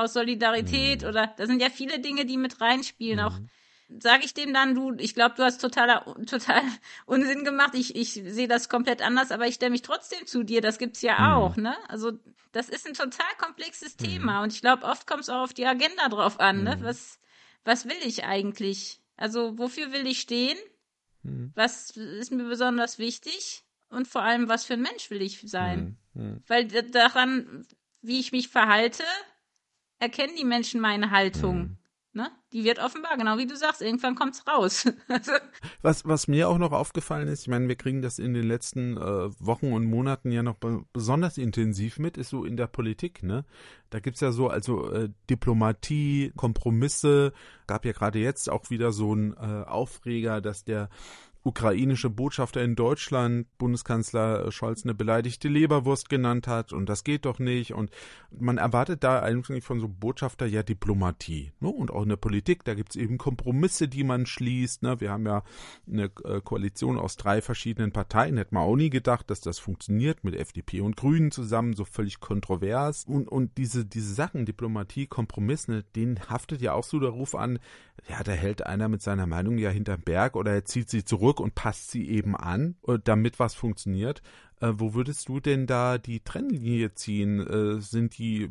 aus Solidarität mhm. oder da sind ja viele Dinge, die mit reinspielen. Mhm. Auch sage ich dem dann, du, ich glaube, du hast totaler, total Unsinn gemacht. Ich, ich sehe das komplett anders, aber ich stelle mich trotzdem zu dir. Das gibt's ja mhm. auch, ne? Also das ist ein total komplexes mhm. Thema und ich glaube, oft kommt es auch auf die Agenda drauf an, ne? Mhm. Was, was will ich eigentlich? Also wofür will ich stehen? Mhm. Was ist mir besonders wichtig? Und vor allem, was für ein Mensch will ich sein? Weil daran, wie ich mich verhalte, erkennen die Menschen meine Haltung. Mhm. Ne? Die wird offenbar, genau wie du sagst, irgendwann kommt's raus. Also was, was mir auch noch aufgefallen ist, ich meine, wir kriegen das in den letzten äh, Wochen und Monaten ja noch besonders intensiv mit, ist so in der Politik, ne? Da gibt's ja so, also äh, Diplomatie, Kompromisse, gab ja gerade jetzt auch wieder so ein äh, Aufreger, dass der ukrainische Botschafter in Deutschland Bundeskanzler Scholz eine beleidigte Leberwurst genannt hat und das geht doch nicht und man erwartet da eigentlich von so Botschafter ja Diplomatie ne? und auch in der Politik, da gibt's eben Kompromisse, die man schließt. Ne? Wir haben ja eine äh, Koalition aus drei verschiedenen Parteien, hätte man auch nie gedacht, dass das funktioniert mit FDP und Grünen zusammen, so völlig kontrovers und, und diese, diese Sachen, Diplomatie, Kompromisse, denen haftet ja auch so der Ruf an, ja, da hält einer mit seiner Meinung ja hinterm Berg oder er zieht sie zurück zurück und passt sie eben an, äh, damit was funktioniert. Äh, wo würdest du denn da die Trennlinie ziehen? Äh, sind die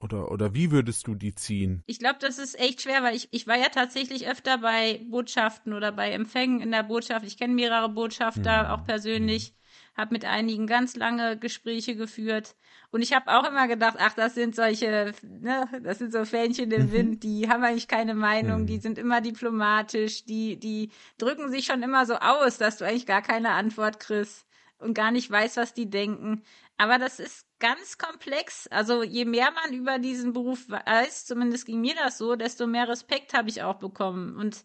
oder oder wie würdest du die ziehen? Ich glaube, das ist echt schwer, weil ich, ich war ja tatsächlich öfter bei Botschaften oder bei Empfängen in der Botschaft. Ich kenne mehrere Botschafter, mhm. auch persönlich, habe mit einigen ganz lange Gespräche geführt. Und ich habe auch immer gedacht, ach, das sind solche, ne, das sind so Fähnchen im mhm. Wind, die haben eigentlich keine Meinung, mhm. die sind immer diplomatisch, die, die drücken sich schon immer so aus, dass du eigentlich gar keine Antwort kriegst und gar nicht weißt, was die denken. Aber das ist ganz komplex. Also je mehr man über diesen Beruf weiß, zumindest ging mir das so, desto mehr Respekt habe ich auch bekommen. Und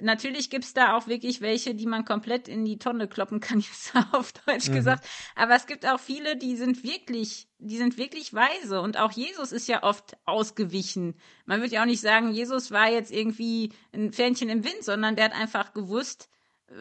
Natürlich gibt's da auch wirklich welche, die man komplett in die Tonne kloppen kann, jetzt auf Deutsch mhm. gesagt. Aber es gibt auch viele, die sind wirklich, die sind wirklich weise. Und auch Jesus ist ja oft ausgewichen. Man würde ja auch nicht sagen, Jesus war jetzt irgendwie ein Fähnchen im Wind, sondern der hat einfach gewusst,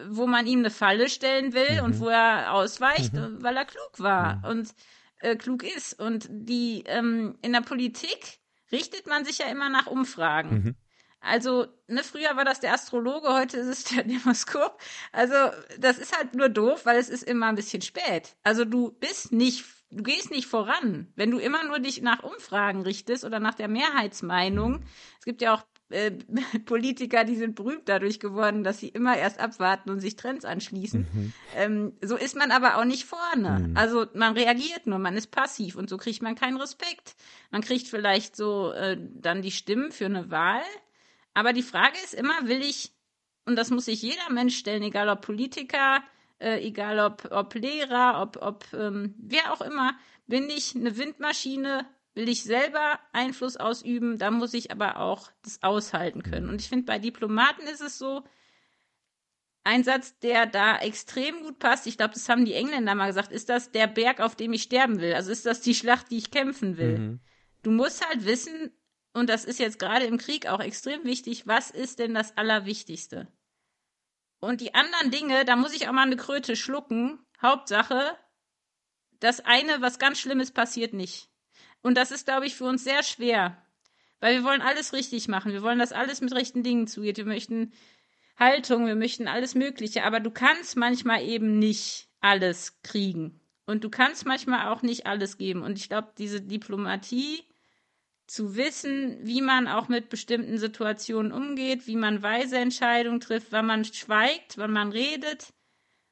wo man ihm eine Falle stellen will mhm. und wo er ausweicht, mhm. weil er klug war mhm. und äh, klug ist. Und die ähm, in der Politik richtet man sich ja immer nach Umfragen. Also, ne, früher war das der Astrologe, heute ist es der Demoskop. Also, das ist halt nur doof, weil es ist immer ein bisschen spät. Also, du bist nicht, du gehst nicht voran. Wenn du immer nur dich nach Umfragen richtest oder nach der Mehrheitsmeinung. Es gibt ja auch äh, Politiker, die sind berühmt dadurch geworden, dass sie immer erst abwarten und sich Trends anschließen. Mhm. Ähm, so ist man aber auch nicht vorne. Mhm. Also man reagiert nur, man ist passiv und so kriegt man keinen Respekt. Man kriegt vielleicht so äh, dann die Stimmen für eine Wahl, aber die Frage ist immer, will ich, und das muss sich jeder Mensch stellen, egal ob Politiker, äh, egal ob, ob Lehrer, ob, ob ähm, wer auch immer, bin ich eine Windmaschine, will ich selber Einfluss ausüben, da muss ich aber auch das aushalten können. Und ich finde, bei Diplomaten ist es so, ein Satz, der da extrem gut passt, ich glaube, das haben die Engländer mal gesagt, ist das der Berg, auf dem ich sterben will? Also ist das die Schlacht, die ich kämpfen will? Mhm. Du musst halt wissen, und das ist jetzt gerade im Krieg auch extrem wichtig, was ist denn das Allerwichtigste? Und die anderen Dinge, da muss ich auch mal eine Kröte schlucken, Hauptsache, das eine, was ganz Schlimmes passiert nicht. Und das ist, glaube ich, für uns sehr schwer. Weil wir wollen alles richtig machen. Wir wollen, dass alles mit rechten Dingen zugeht. Wir möchten Haltung, wir möchten alles Mögliche. Aber du kannst manchmal eben nicht alles kriegen. Und du kannst manchmal auch nicht alles geben. Und ich glaube, diese Diplomatie, zu wissen, wie man auch mit bestimmten Situationen umgeht, wie man weise Entscheidungen trifft, wann man schweigt, wann man redet,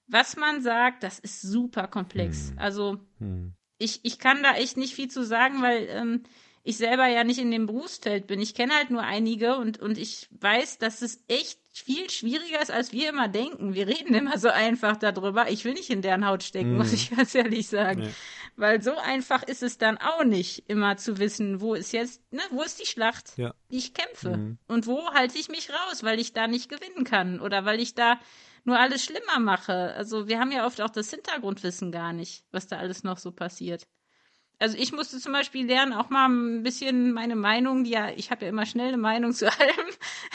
was man sagt, das ist super komplex. Hm. Also hm. Ich, ich kann da echt nicht viel zu sagen, weil ähm, ich selber ja nicht in dem Berufsfeld bin. Ich kenne halt nur einige und, und ich weiß, dass es echt viel schwieriger ist, als wir immer denken. Wir reden immer so einfach darüber. Ich will nicht in deren Haut stecken, mm. muss ich ganz ehrlich sagen. Nee. Weil so einfach ist es dann auch nicht, immer zu wissen, wo ist jetzt, ne, wo ist die Schlacht, ja. die ich kämpfe? Mm. Und wo halte ich mich raus, weil ich da nicht gewinnen kann oder weil ich da nur alles schlimmer mache. Also wir haben ja oft auch das Hintergrundwissen gar nicht, was da alles noch so passiert also ich musste zum Beispiel lernen, auch mal ein bisschen meine Meinung, ja, ich habe ja immer schnell eine Meinung zu allem.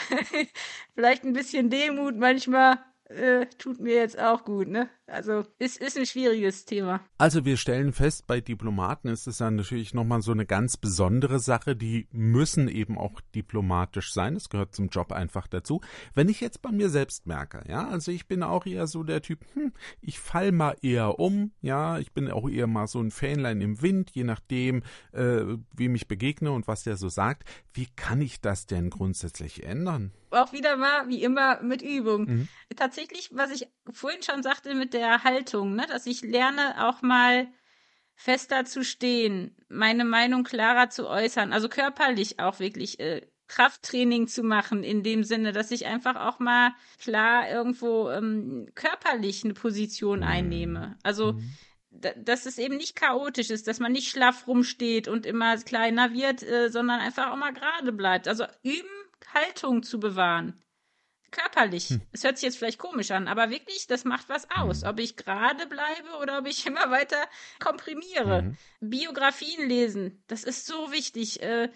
Vielleicht ein bisschen Demut manchmal äh, tut mir jetzt auch gut, ne? Also ist, ist ein schwieriges Thema. Also wir stellen fest, bei Diplomaten ist es dann natürlich nochmal so eine ganz besondere Sache. Die müssen eben auch diplomatisch sein. Das gehört zum Job einfach dazu. Wenn ich jetzt bei mir selbst merke, ja, also ich bin auch eher so der Typ, hm, ich fall mal eher um, ja, ich bin auch eher mal so ein Fähnlein im Wind, je nachdem, äh, wem ich begegne und was der so sagt. Wie kann ich das denn grundsätzlich ändern? Auch wieder mal, wie immer, mit Übung. Mhm. Tatsächlich, was ich vorhin schon sagte mit der Haltung, ne, dass ich lerne auch mal fester zu stehen, meine Meinung klarer zu äußern, also körperlich auch wirklich äh, Krafttraining zu machen, in dem Sinne, dass ich einfach auch mal klar irgendwo ähm, körperlich eine Position mhm. einnehme. Also mhm. dass es eben nicht chaotisch ist, dass man nicht schlaff rumsteht und immer kleiner wird, äh, sondern einfach auch mal gerade bleibt. Also üben, Haltung zu bewahren körperlich. Hm. Es hört sich jetzt vielleicht komisch an, aber wirklich, das macht was aus. Hm. Ob ich gerade bleibe oder ob ich immer weiter komprimiere. Hm. Biografien lesen, das ist so wichtig. Äh,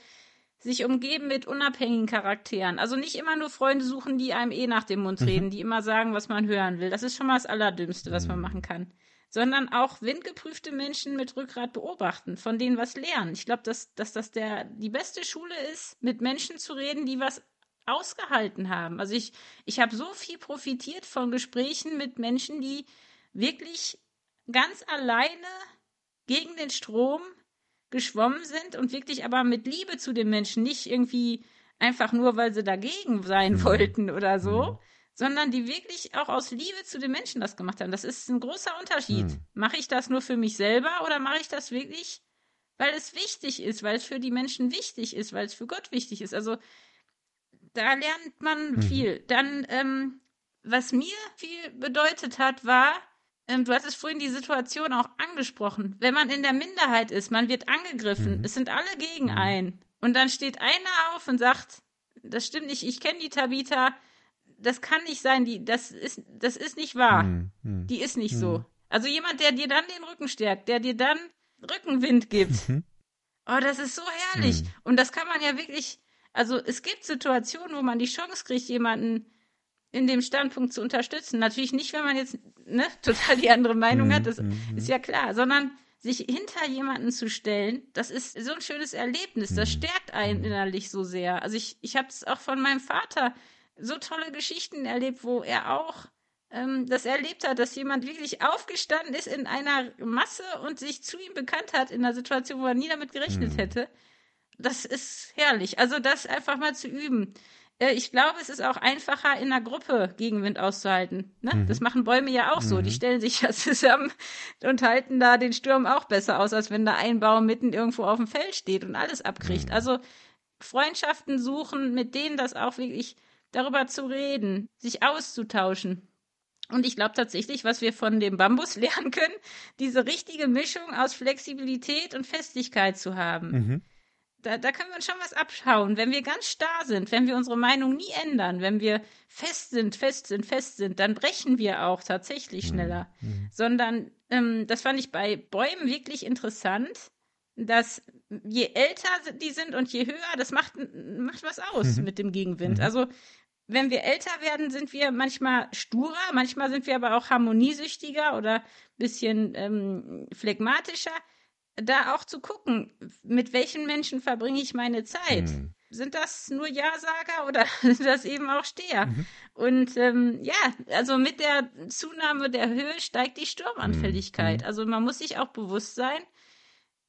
sich umgeben mit unabhängigen Charakteren. Also nicht immer nur Freunde suchen, die einem eh nach dem Mund mhm. reden, die immer sagen, was man hören will. Das ist schon mal das Allerdümmste, was man hm. machen kann. Sondern auch windgeprüfte Menschen mit Rückgrat beobachten, von denen was lernen. Ich glaube, dass, dass das der, die beste Schule ist, mit Menschen zu reden, die was ausgehalten haben. Also ich, ich habe so viel profitiert von Gesprächen mit Menschen, die wirklich ganz alleine gegen den Strom geschwommen sind und wirklich aber mit Liebe zu den Menschen, nicht irgendwie einfach nur, weil sie dagegen sein mhm. wollten oder so, mhm. sondern die wirklich auch aus Liebe zu den Menschen das gemacht haben. Das ist ein großer Unterschied. Mhm. Mache ich das nur für mich selber oder mache ich das wirklich, weil es wichtig ist, weil es für die Menschen wichtig ist, weil es für Gott wichtig ist? Also da lernt man mhm. viel. Dann, ähm, was mir viel bedeutet hat, war, ähm, du hattest vorhin die Situation auch angesprochen. Wenn man in der Minderheit ist, man wird angegriffen, mhm. es sind alle gegen mhm. einen. Und dann steht einer auf und sagt, das stimmt nicht, ich kenne die Tabita, das kann nicht sein, die, das ist, das ist nicht wahr. Mhm. mhm. Die ist nicht so. Mhm. Also jemand, der dir dann den Rücken stärkt, der dir dann Rückenwind gibt. Oh, das ist so herrlich. Und das kann man ja wirklich also es gibt Situationen, wo man die Chance kriegt, jemanden in dem Standpunkt zu unterstützen. Natürlich nicht, wenn man jetzt ne, total die andere Meinung hat, das mhm, mhm. ist ja klar, sondern sich hinter jemanden zu stellen, das ist so ein schönes Erlebnis, das mhm. stärkt einen innerlich so sehr. Also ich, ich habe es auch von meinem Vater so tolle Geschichten erlebt, wo er auch ähm, das erlebt hat, dass jemand wirklich aufgestanden ist in einer Masse und sich zu ihm bekannt hat in einer Situation, wo er nie damit gerechnet hätte das ist herrlich. Also das einfach mal zu üben. Äh, ich glaube, es ist auch einfacher, in einer Gruppe Gegenwind auszuhalten. Ne? Mhm. Das machen Bäume ja auch so. Mhm. Die stellen sich ja zusammen und halten da den Sturm auch besser aus, als wenn da ein Baum mitten irgendwo auf dem Feld steht und alles abkriegt. Mhm. Also Freundschaften suchen, mit denen das auch wirklich darüber zu reden, sich auszutauschen. Und ich glaube tatsächlich, was wir von dem Bambus lernen können, diese richtige Mischung aus Flexibilität und Festigkeit zu haben. Mhm da, da können wir uns schon was abschauen. Wenn wir ganz starr sind, wenn wir unsere Meinung nie ändern, wenn wir fest sind, fest sind, fest sind, dann brechen wir auch tatsächlich mhm. schneller. Mhm. Sondern, ähm, das fand ich bei Bäumen wirklich interessant, dass je älter die sind und je höher, das macht, macht was aus mhm. mit dem Gegenwind. Mhm. Also, wenn wir älter werden, sind wir manchmal sturer, manchmal sind wir aber auch harmoniesüchtiger oder bisschen ähm, phlegmatischer, da auch zu gucken, mit welchen Menschen verbringe ich meine Zeit. Mhm. Sind das nur Ja-Sager oder sind das eben auch Steher? Mhm. Und ähm, ja, also mit der Zunahme der Höhe steigt die Sturmanfälligkeit. Mhm. Also man muss sich auch bewusst sein,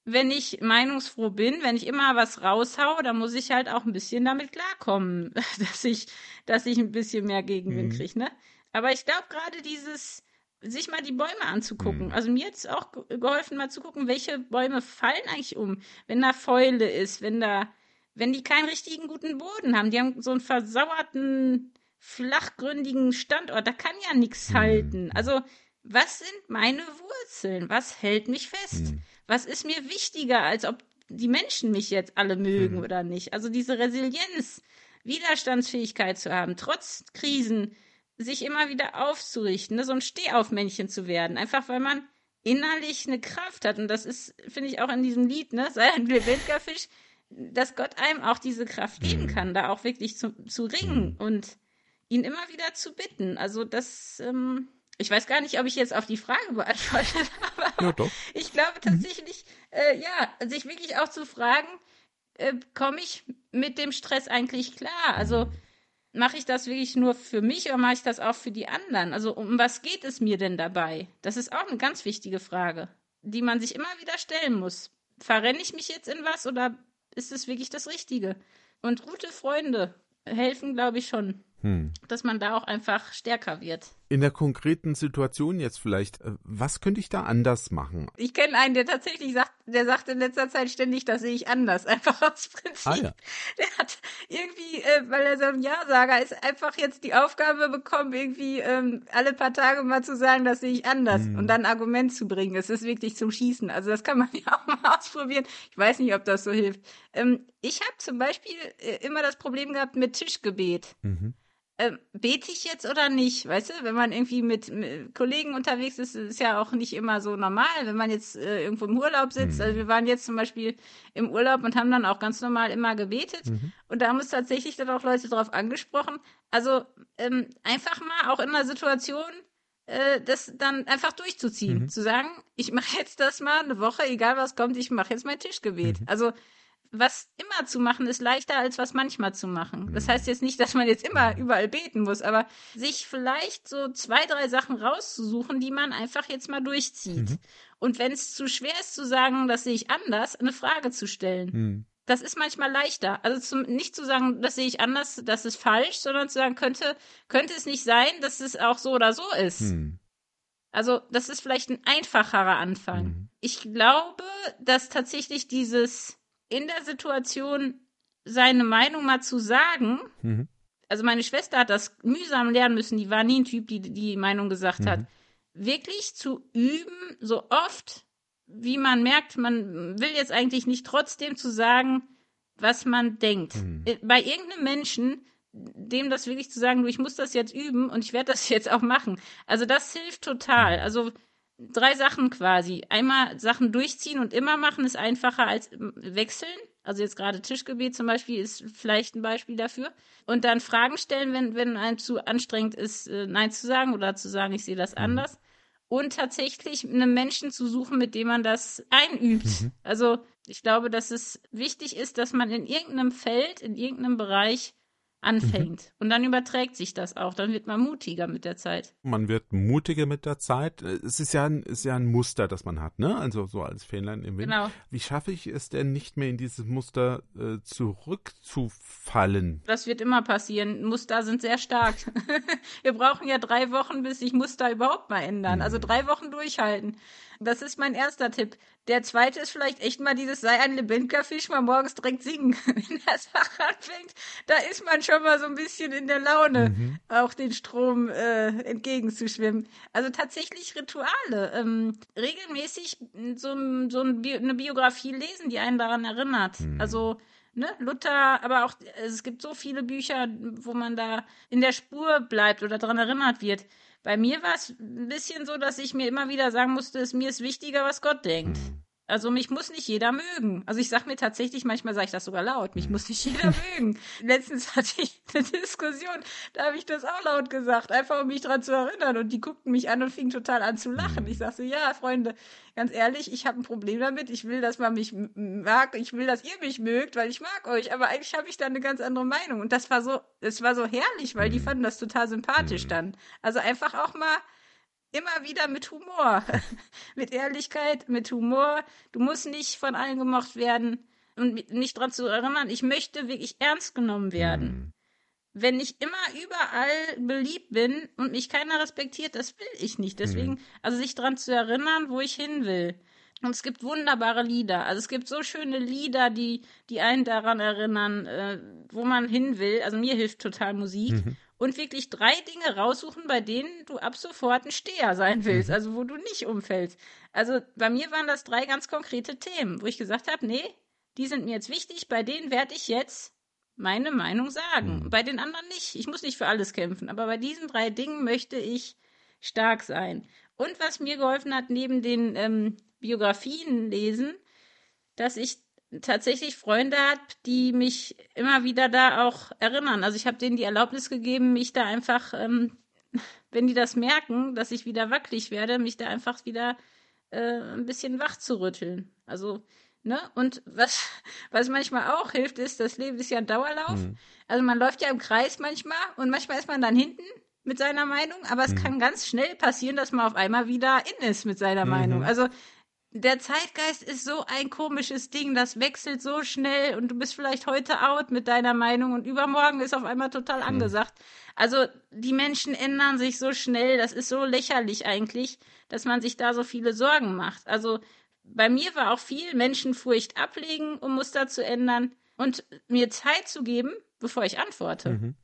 wenn ich meinungsfroh bin, wenn ich immer was raushau, dann muss ich halt auch ein bisschen damit klarkommen, dass ich, dass ich ein bisschen mehr Gegenwind mhm. kriege. Ne? Aber ich glaube gerade dieses, sich mal die Bäume anzugucken. Mhm. Also mir jetzt auch geholfen, mal zu gucken, welche Bäume fallen eigentlich um. Wenn da Fäule ist, wenn da, wenn die keinen richtigen guten Boden haben, die haben so einen versauerten, flachgründigen Standort, da kann ja nichts mhm. halten. Also, was sind meine Wurzeln? Was hält mich fest? Mhm was ist mir wichtiger, als ob die Menschen mich jetzt alle mögen mhm. oder nicht? Also diese Resilienz, Widerstandsfähigkeit zu haben, trotz Krisen, sich immer wieder aufzurichten, ne? so ein Stehaufmännchen zu werden, einfach weil man innerlich eine Kraft hat. Und das ist, finde ich, auch in diesem Lied, ne, sei ein lebendiger Fisch, dass Gott einem auch diese Kraft geben mhm. kann, da auch wirklich zu, zu ringen mhm. und ihn immer wieder zu bitten. Also das, ähm, ich weiß gar nicht, ob ich jetzt auf die Frage beantwortet habe. Ja. Ich glaube tatsächlich, mhm. äh, ja, sich wirklich auch zu fragen, äh, komme ich mit dem Stress eigentlich klar? Also mache ich das wirklich nur für mich oder mache ich das auch für die anderen? Also um was geht es mir denn dabei? Das ist auch eine ganz wichtige Frage, die man sich immer wieder stellen muss. Verrenne ich mich jetzt in was oder ist es wirklich das Richtige? Und gute Freunde helfen, glaube ich, schon, hm. dass man da auch einfach stärker wird in der konkreten Situation jetzt vielleicht, äh, was könnte ich da anders machen? Ich kenne einen, der tatsächlich sagt, der sagt in letzter Zeit ständig, das sehe ich anders, einfach aus Prinzip. Ah, ja. Der hat irgendwie, äh, weil er so ein Ja-Sager ist, einfach jetzt die Aufgabe bekommen, irgendwie ähm, alle paar Tage mal zu sagen, das sehe ich anders hm. und dann ein Argument zu bringen. Es ist wirklich zum Schießen. Also das kann man ja auch mal ausprobieren. Ich weiß nicht, ob das so hilft. Ähm, ich habe zum Beispiel äh, immer das Problem gehabt mit Tischgebet. Mhm äh, bete ich jetzt oder nicht? Weißt du, wenn man irgendwie mit, mit, Kollegen unterwegs ist, ist ja auch nicht immer so normal. Wenn man jetzt äh, irgendwo im Urlaub sitzt, mhm. also wir waren jetzt zum Beispiel im Urlaub und haben dann auch ganz normal immer gebetet. Mhm. Und da haben uns tatsächlich dann auch Leute darauf angesprochen. Also ähm, einfach mal auch in einer Situation, äh, das dann einfach durchzuziehen. Mhm. Zu sagen, ich mache jetzt das mal eine Woche, egal was kommt, ich mache jetzt mein Tischgebet. Mhm. Also was immer zu machen ist leichter als was manchmal zu machen. Das heißt jetzt nicht, dass man jetzt immer überall beten muss, aber sich vielleicht so zwei, drei Sachen rauszusuchen, die man einfach jetzt mal durchzieht. Mhm. Und wenn es zu schwer ist zu sagen, das sehe ich anders, eine Frage zu stellen. Mhm. Das ist manchmal leichter. Also zum, nicht zu sagen, das sehe ich anders, das ist falsch, sondern zu sagen, könnte, könnte es nicht sein, dass es auch so oder so ist. Mhm. Also, das ist vielleicht ein einfacherer Anfang. Mhm. Ich glaube, dass tatsächlich dieses in der Situation seine Meinung mal zu sagen. Mhm. Also meine Schwester hat das mühsam lernen müssen, die war nie ein Typ, die die Meinung gesagt mhm. hat. Wirklich zu üben, so oft, wie man merkt, man will jetzt eigentlich nicht trotzdem zu sagen, was man denkt. Mhm. Äh, bei irgendeinem Menschen, dem das wirklich zu sagen, du, ich muss das jetzt üben und ich werde das jetzt auch machen. Also das hilft total. Mhm. Also drei Sachen quasi. Einmal Sachen durchziehen und immer machen ist einfacher als wechseln. Also jetzt gerade Tischgebet zum Beispiel ist vielleicht ein Beispiel dafür. Und dann Fragen stellen, wenn, wenn einem zu anstrengend ist, äh, Nein zu sagen oder zu sagen, ich sehe das mhm. anders. Und tatsächlich einen Menschen zu suchen, mit dem man das einübt. Mhm. Also ich glaube, dass es wichtig ist, dass man in irgendeinem Feld, in irgendeinem Bereich anfängt. Mhm. Und dann überträgt sich das auch. Dann wird man mutiger mit der Zeit. Man wird mutiger mit der Zeit. Es ist ja ein, ist ja ein Muster, das man hat, ne? Also so als Fähnlein im Wind. Genau. Wie schaffe ich es denn nicht mehr in dieses Muster äh, zurückzufallen? Das wird immer passieren. Muster sind sehr stark. Wir brauchen ja drei Wochen, bis sich Muster überhaupt mal ändern. Also mhm. Also drei Wochen durchhalten. Das ist mein erster Tipp. Der zweite ist vielleicht echt mal dieses sei ein lebendiger Fisch mal morgens direkt singen. Wenn das Fach anfängt, da ist man schon mal so ein bisschen in der Laune, mhm. auch den Strom äh, entgegenzuschwimmen. Also tatsächlich Rituale. Ähm, regelmäßig so, so eine Biografie lesen, die einen daran erinnert. Mhm. Also Ne, Luther, aber auch es gibt so viele Bücher, wo man da in der Spur bleibt oder daran erinnert wird. Bei mir war es ein bisschen so, dass ich mir immer wieder sagen musste, es mir ist wichtiger, was Gott denkt. Mhm. Also mich muss nicht jeder mögen. Also ich sag mir tatsächlich, manchmal sage ich das sogar laut, mich muss nicht jeder mögen. Letztens hatte ich eine Diskussion, da habe ich das auch laut gesagt, einfach um mich dran zu erinnern. Und die guckten mich an und fingen total an zu lachen. Ich sagte, ja, Freunde, ganz ehrlich, ich habe ein Problem damit. Ich will, dass man mich mag. Ich will, dass ihr mich mögt, weil ich mag euch. Aber eigentlich habe ich da eine ganz andere Meinung. Und das war so, es war so herrlich, weil die mhm. fanden das total sympathisch mhm. dann. Also einfach auch mal immer wieder mit Humor, mit Ehrlichkeit, mit Humor. Du musst nicht von allen gemocht werden und nicht daran zu erinnern, ich möchte wirklich ernst genommen werden. Mhm. Wenn ich immer überall beliebt bin und mich keiner respektiert, das will ich nicht. Deswegen, mhm. also sich daran zu erinnern, wo ich hin will. Und es gibt wunderbare Lieder. Also es gibt so schöne Lieder, die, die einen daran erinnern, äh, wo man hin will. Also mir hilft total Musik. Mhm und wirklich drei Dinge raussuchen, bei denen du ab sofort ein Steher sein willst, mhm. also wo du nicht umfällst. Also bei mir waren das drei ganz konkrete Themen, wo ich gesagt habe, nee, die sind mir jetzt wichtig, bei denen werde ich jetzt meine Meinung sagen. Mhm. Bei den anderen nicht. Ich muss nicht für alles kämpfen, aber bei diesen drei Dingen möchte ich stark sein. Und was mir geholfen hat, neben den ähm, Biografien lesen, dass ich tatsächlich Freunde habe, die mich immer wieder da auch erinnern. Also ich habe denen die Erlaubnis gegeben, mich da einfach, ähm, wenn die das merken, dass ich wieder wackelig werde, mich da einfach wieder äh, ein bisschen wach zu rütteln. Also, ne? Und was, was manchmal auch hilft, ist, das Leben ist ja ein Dauerlauf. Mhm. Also man läuft ja im Kreis manchmal und manchmal ist man dann hinten mit seiner Meinung, aber es mhm. kann ganz schnell passieren, dass man auf einmal wieder in ist mit seiner mhm. Meinung. Also der Zeitgeist ist so ein komisches Ding, das wechselt so schnell und du bist vielleicht heute out mit deiner Meinung und übermorgen ist auf einmal total hm. angesagt. Mhm. Also die Menschen ändern sich so schnell, das ist so lächerlich eigentlich, dass man sich da so viele Sorgen macht. Also bei mir war auch viel Menschenfurcht ablegen, um Muster zu ändern und mir Zeit zu geben, bevor ich antworte. Mhm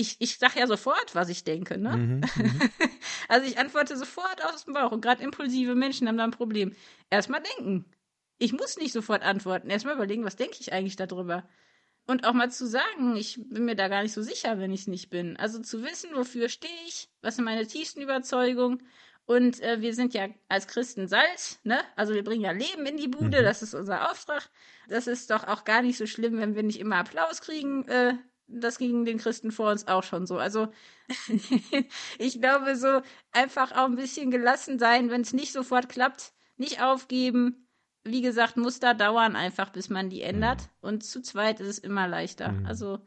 ich, ich sage ja sofort, was ich denke, ne? Mhm, mhm. also ich antworte sofort aus dem Bauch und gerade impulsive Menschen haben da ein Problem. Erstmal denken. Ich muss nicht sofort antworten. Erstmal überlegen, was denke ich eigentlich darüber? Und auch mal zu sagen, ich bin mir da gar nicht so sicher, wenn ich es nicht bin. Also zu wissen, wofür stehe ich, was sind meine tiefsten Überzeugungen. Und äh, wir sind ja als Christen Salz, ne? Also wir bringen ja Leben in die Bude, mhm. das ist unser Auftrag. Das ist doch auch gar nicht so schlimm, wenn wir nicht immer Applaus kriegen äh, das ging den Christen vor uns auch schon so. Also ich glaube, so einfach auch ein bisschen gelassen sein, wenn es nicht sofort klappt, nicht aufgeben. Wie gesagt, muss da dauern einfach, bis man die ändert. Mhm. Und zu zweit ist es immer leichter. Mhm. Also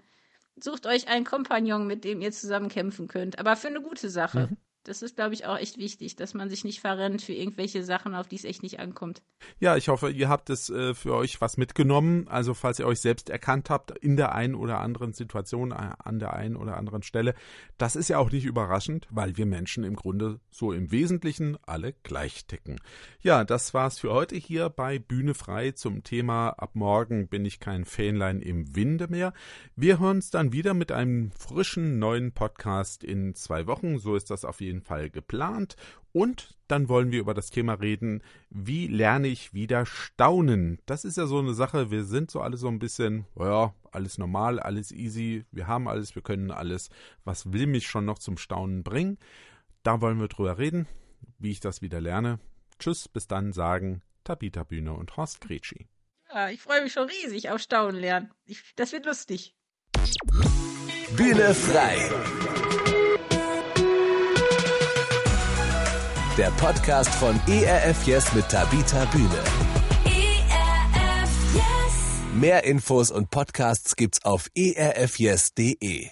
sucht euch einen Kompagnon, mit dem ihr zusammen kämpfen könnt. Aber für eine gute Sache. Mhm. Das ist, glaube ich, auch echt wichtig, dass man sich nicht verrennt für irgendwelche Sachen, auf die es echt nicht ankommt. Ja, ich hoffe, ihr habt es äh, für euch was mitgenommen. Also falls ihr euch selbst erkannt habt in der einen oder anderen Situation, an der einen oder anderen Stelle, das ist ja auch nicht überraschend, weil wir Menschen im Grunde so im Wesentlichen alle gleich ticken. Ja, das war's für heute hier bei Bühne frei zum Thema Ab morgen bin ich kein Fähnlein im Winde mehr. Wir hören uns dann wieder mit einem frischen neuen Podcast in zwei Wochen. So ist das auf jeden jeden Fall geplant. Und dann wollen wir über das Thema reden, wie lerne ich wieder staunen? Das ist ja so eine Sache, wir sind so alle so ein bisschen, ja, alles normal, alles easy, wir haben alles, wir können alles. Was will mich schon noch zum Staunen bringen? Da wollen wir drüber reden, wie ich das wieder lerne. Tschüss, bis dann sagen Tabita Bühne und Horst Gretschi. Ja, ich freue mich schon riesig auf Staunen lernen. Ich, das wird lustig. Bühne frei der Podcast von ERF Yes mit Tabita Bühne. ERF Yes. Mehr Infos und Podcasts gibt's auf erfyes.de.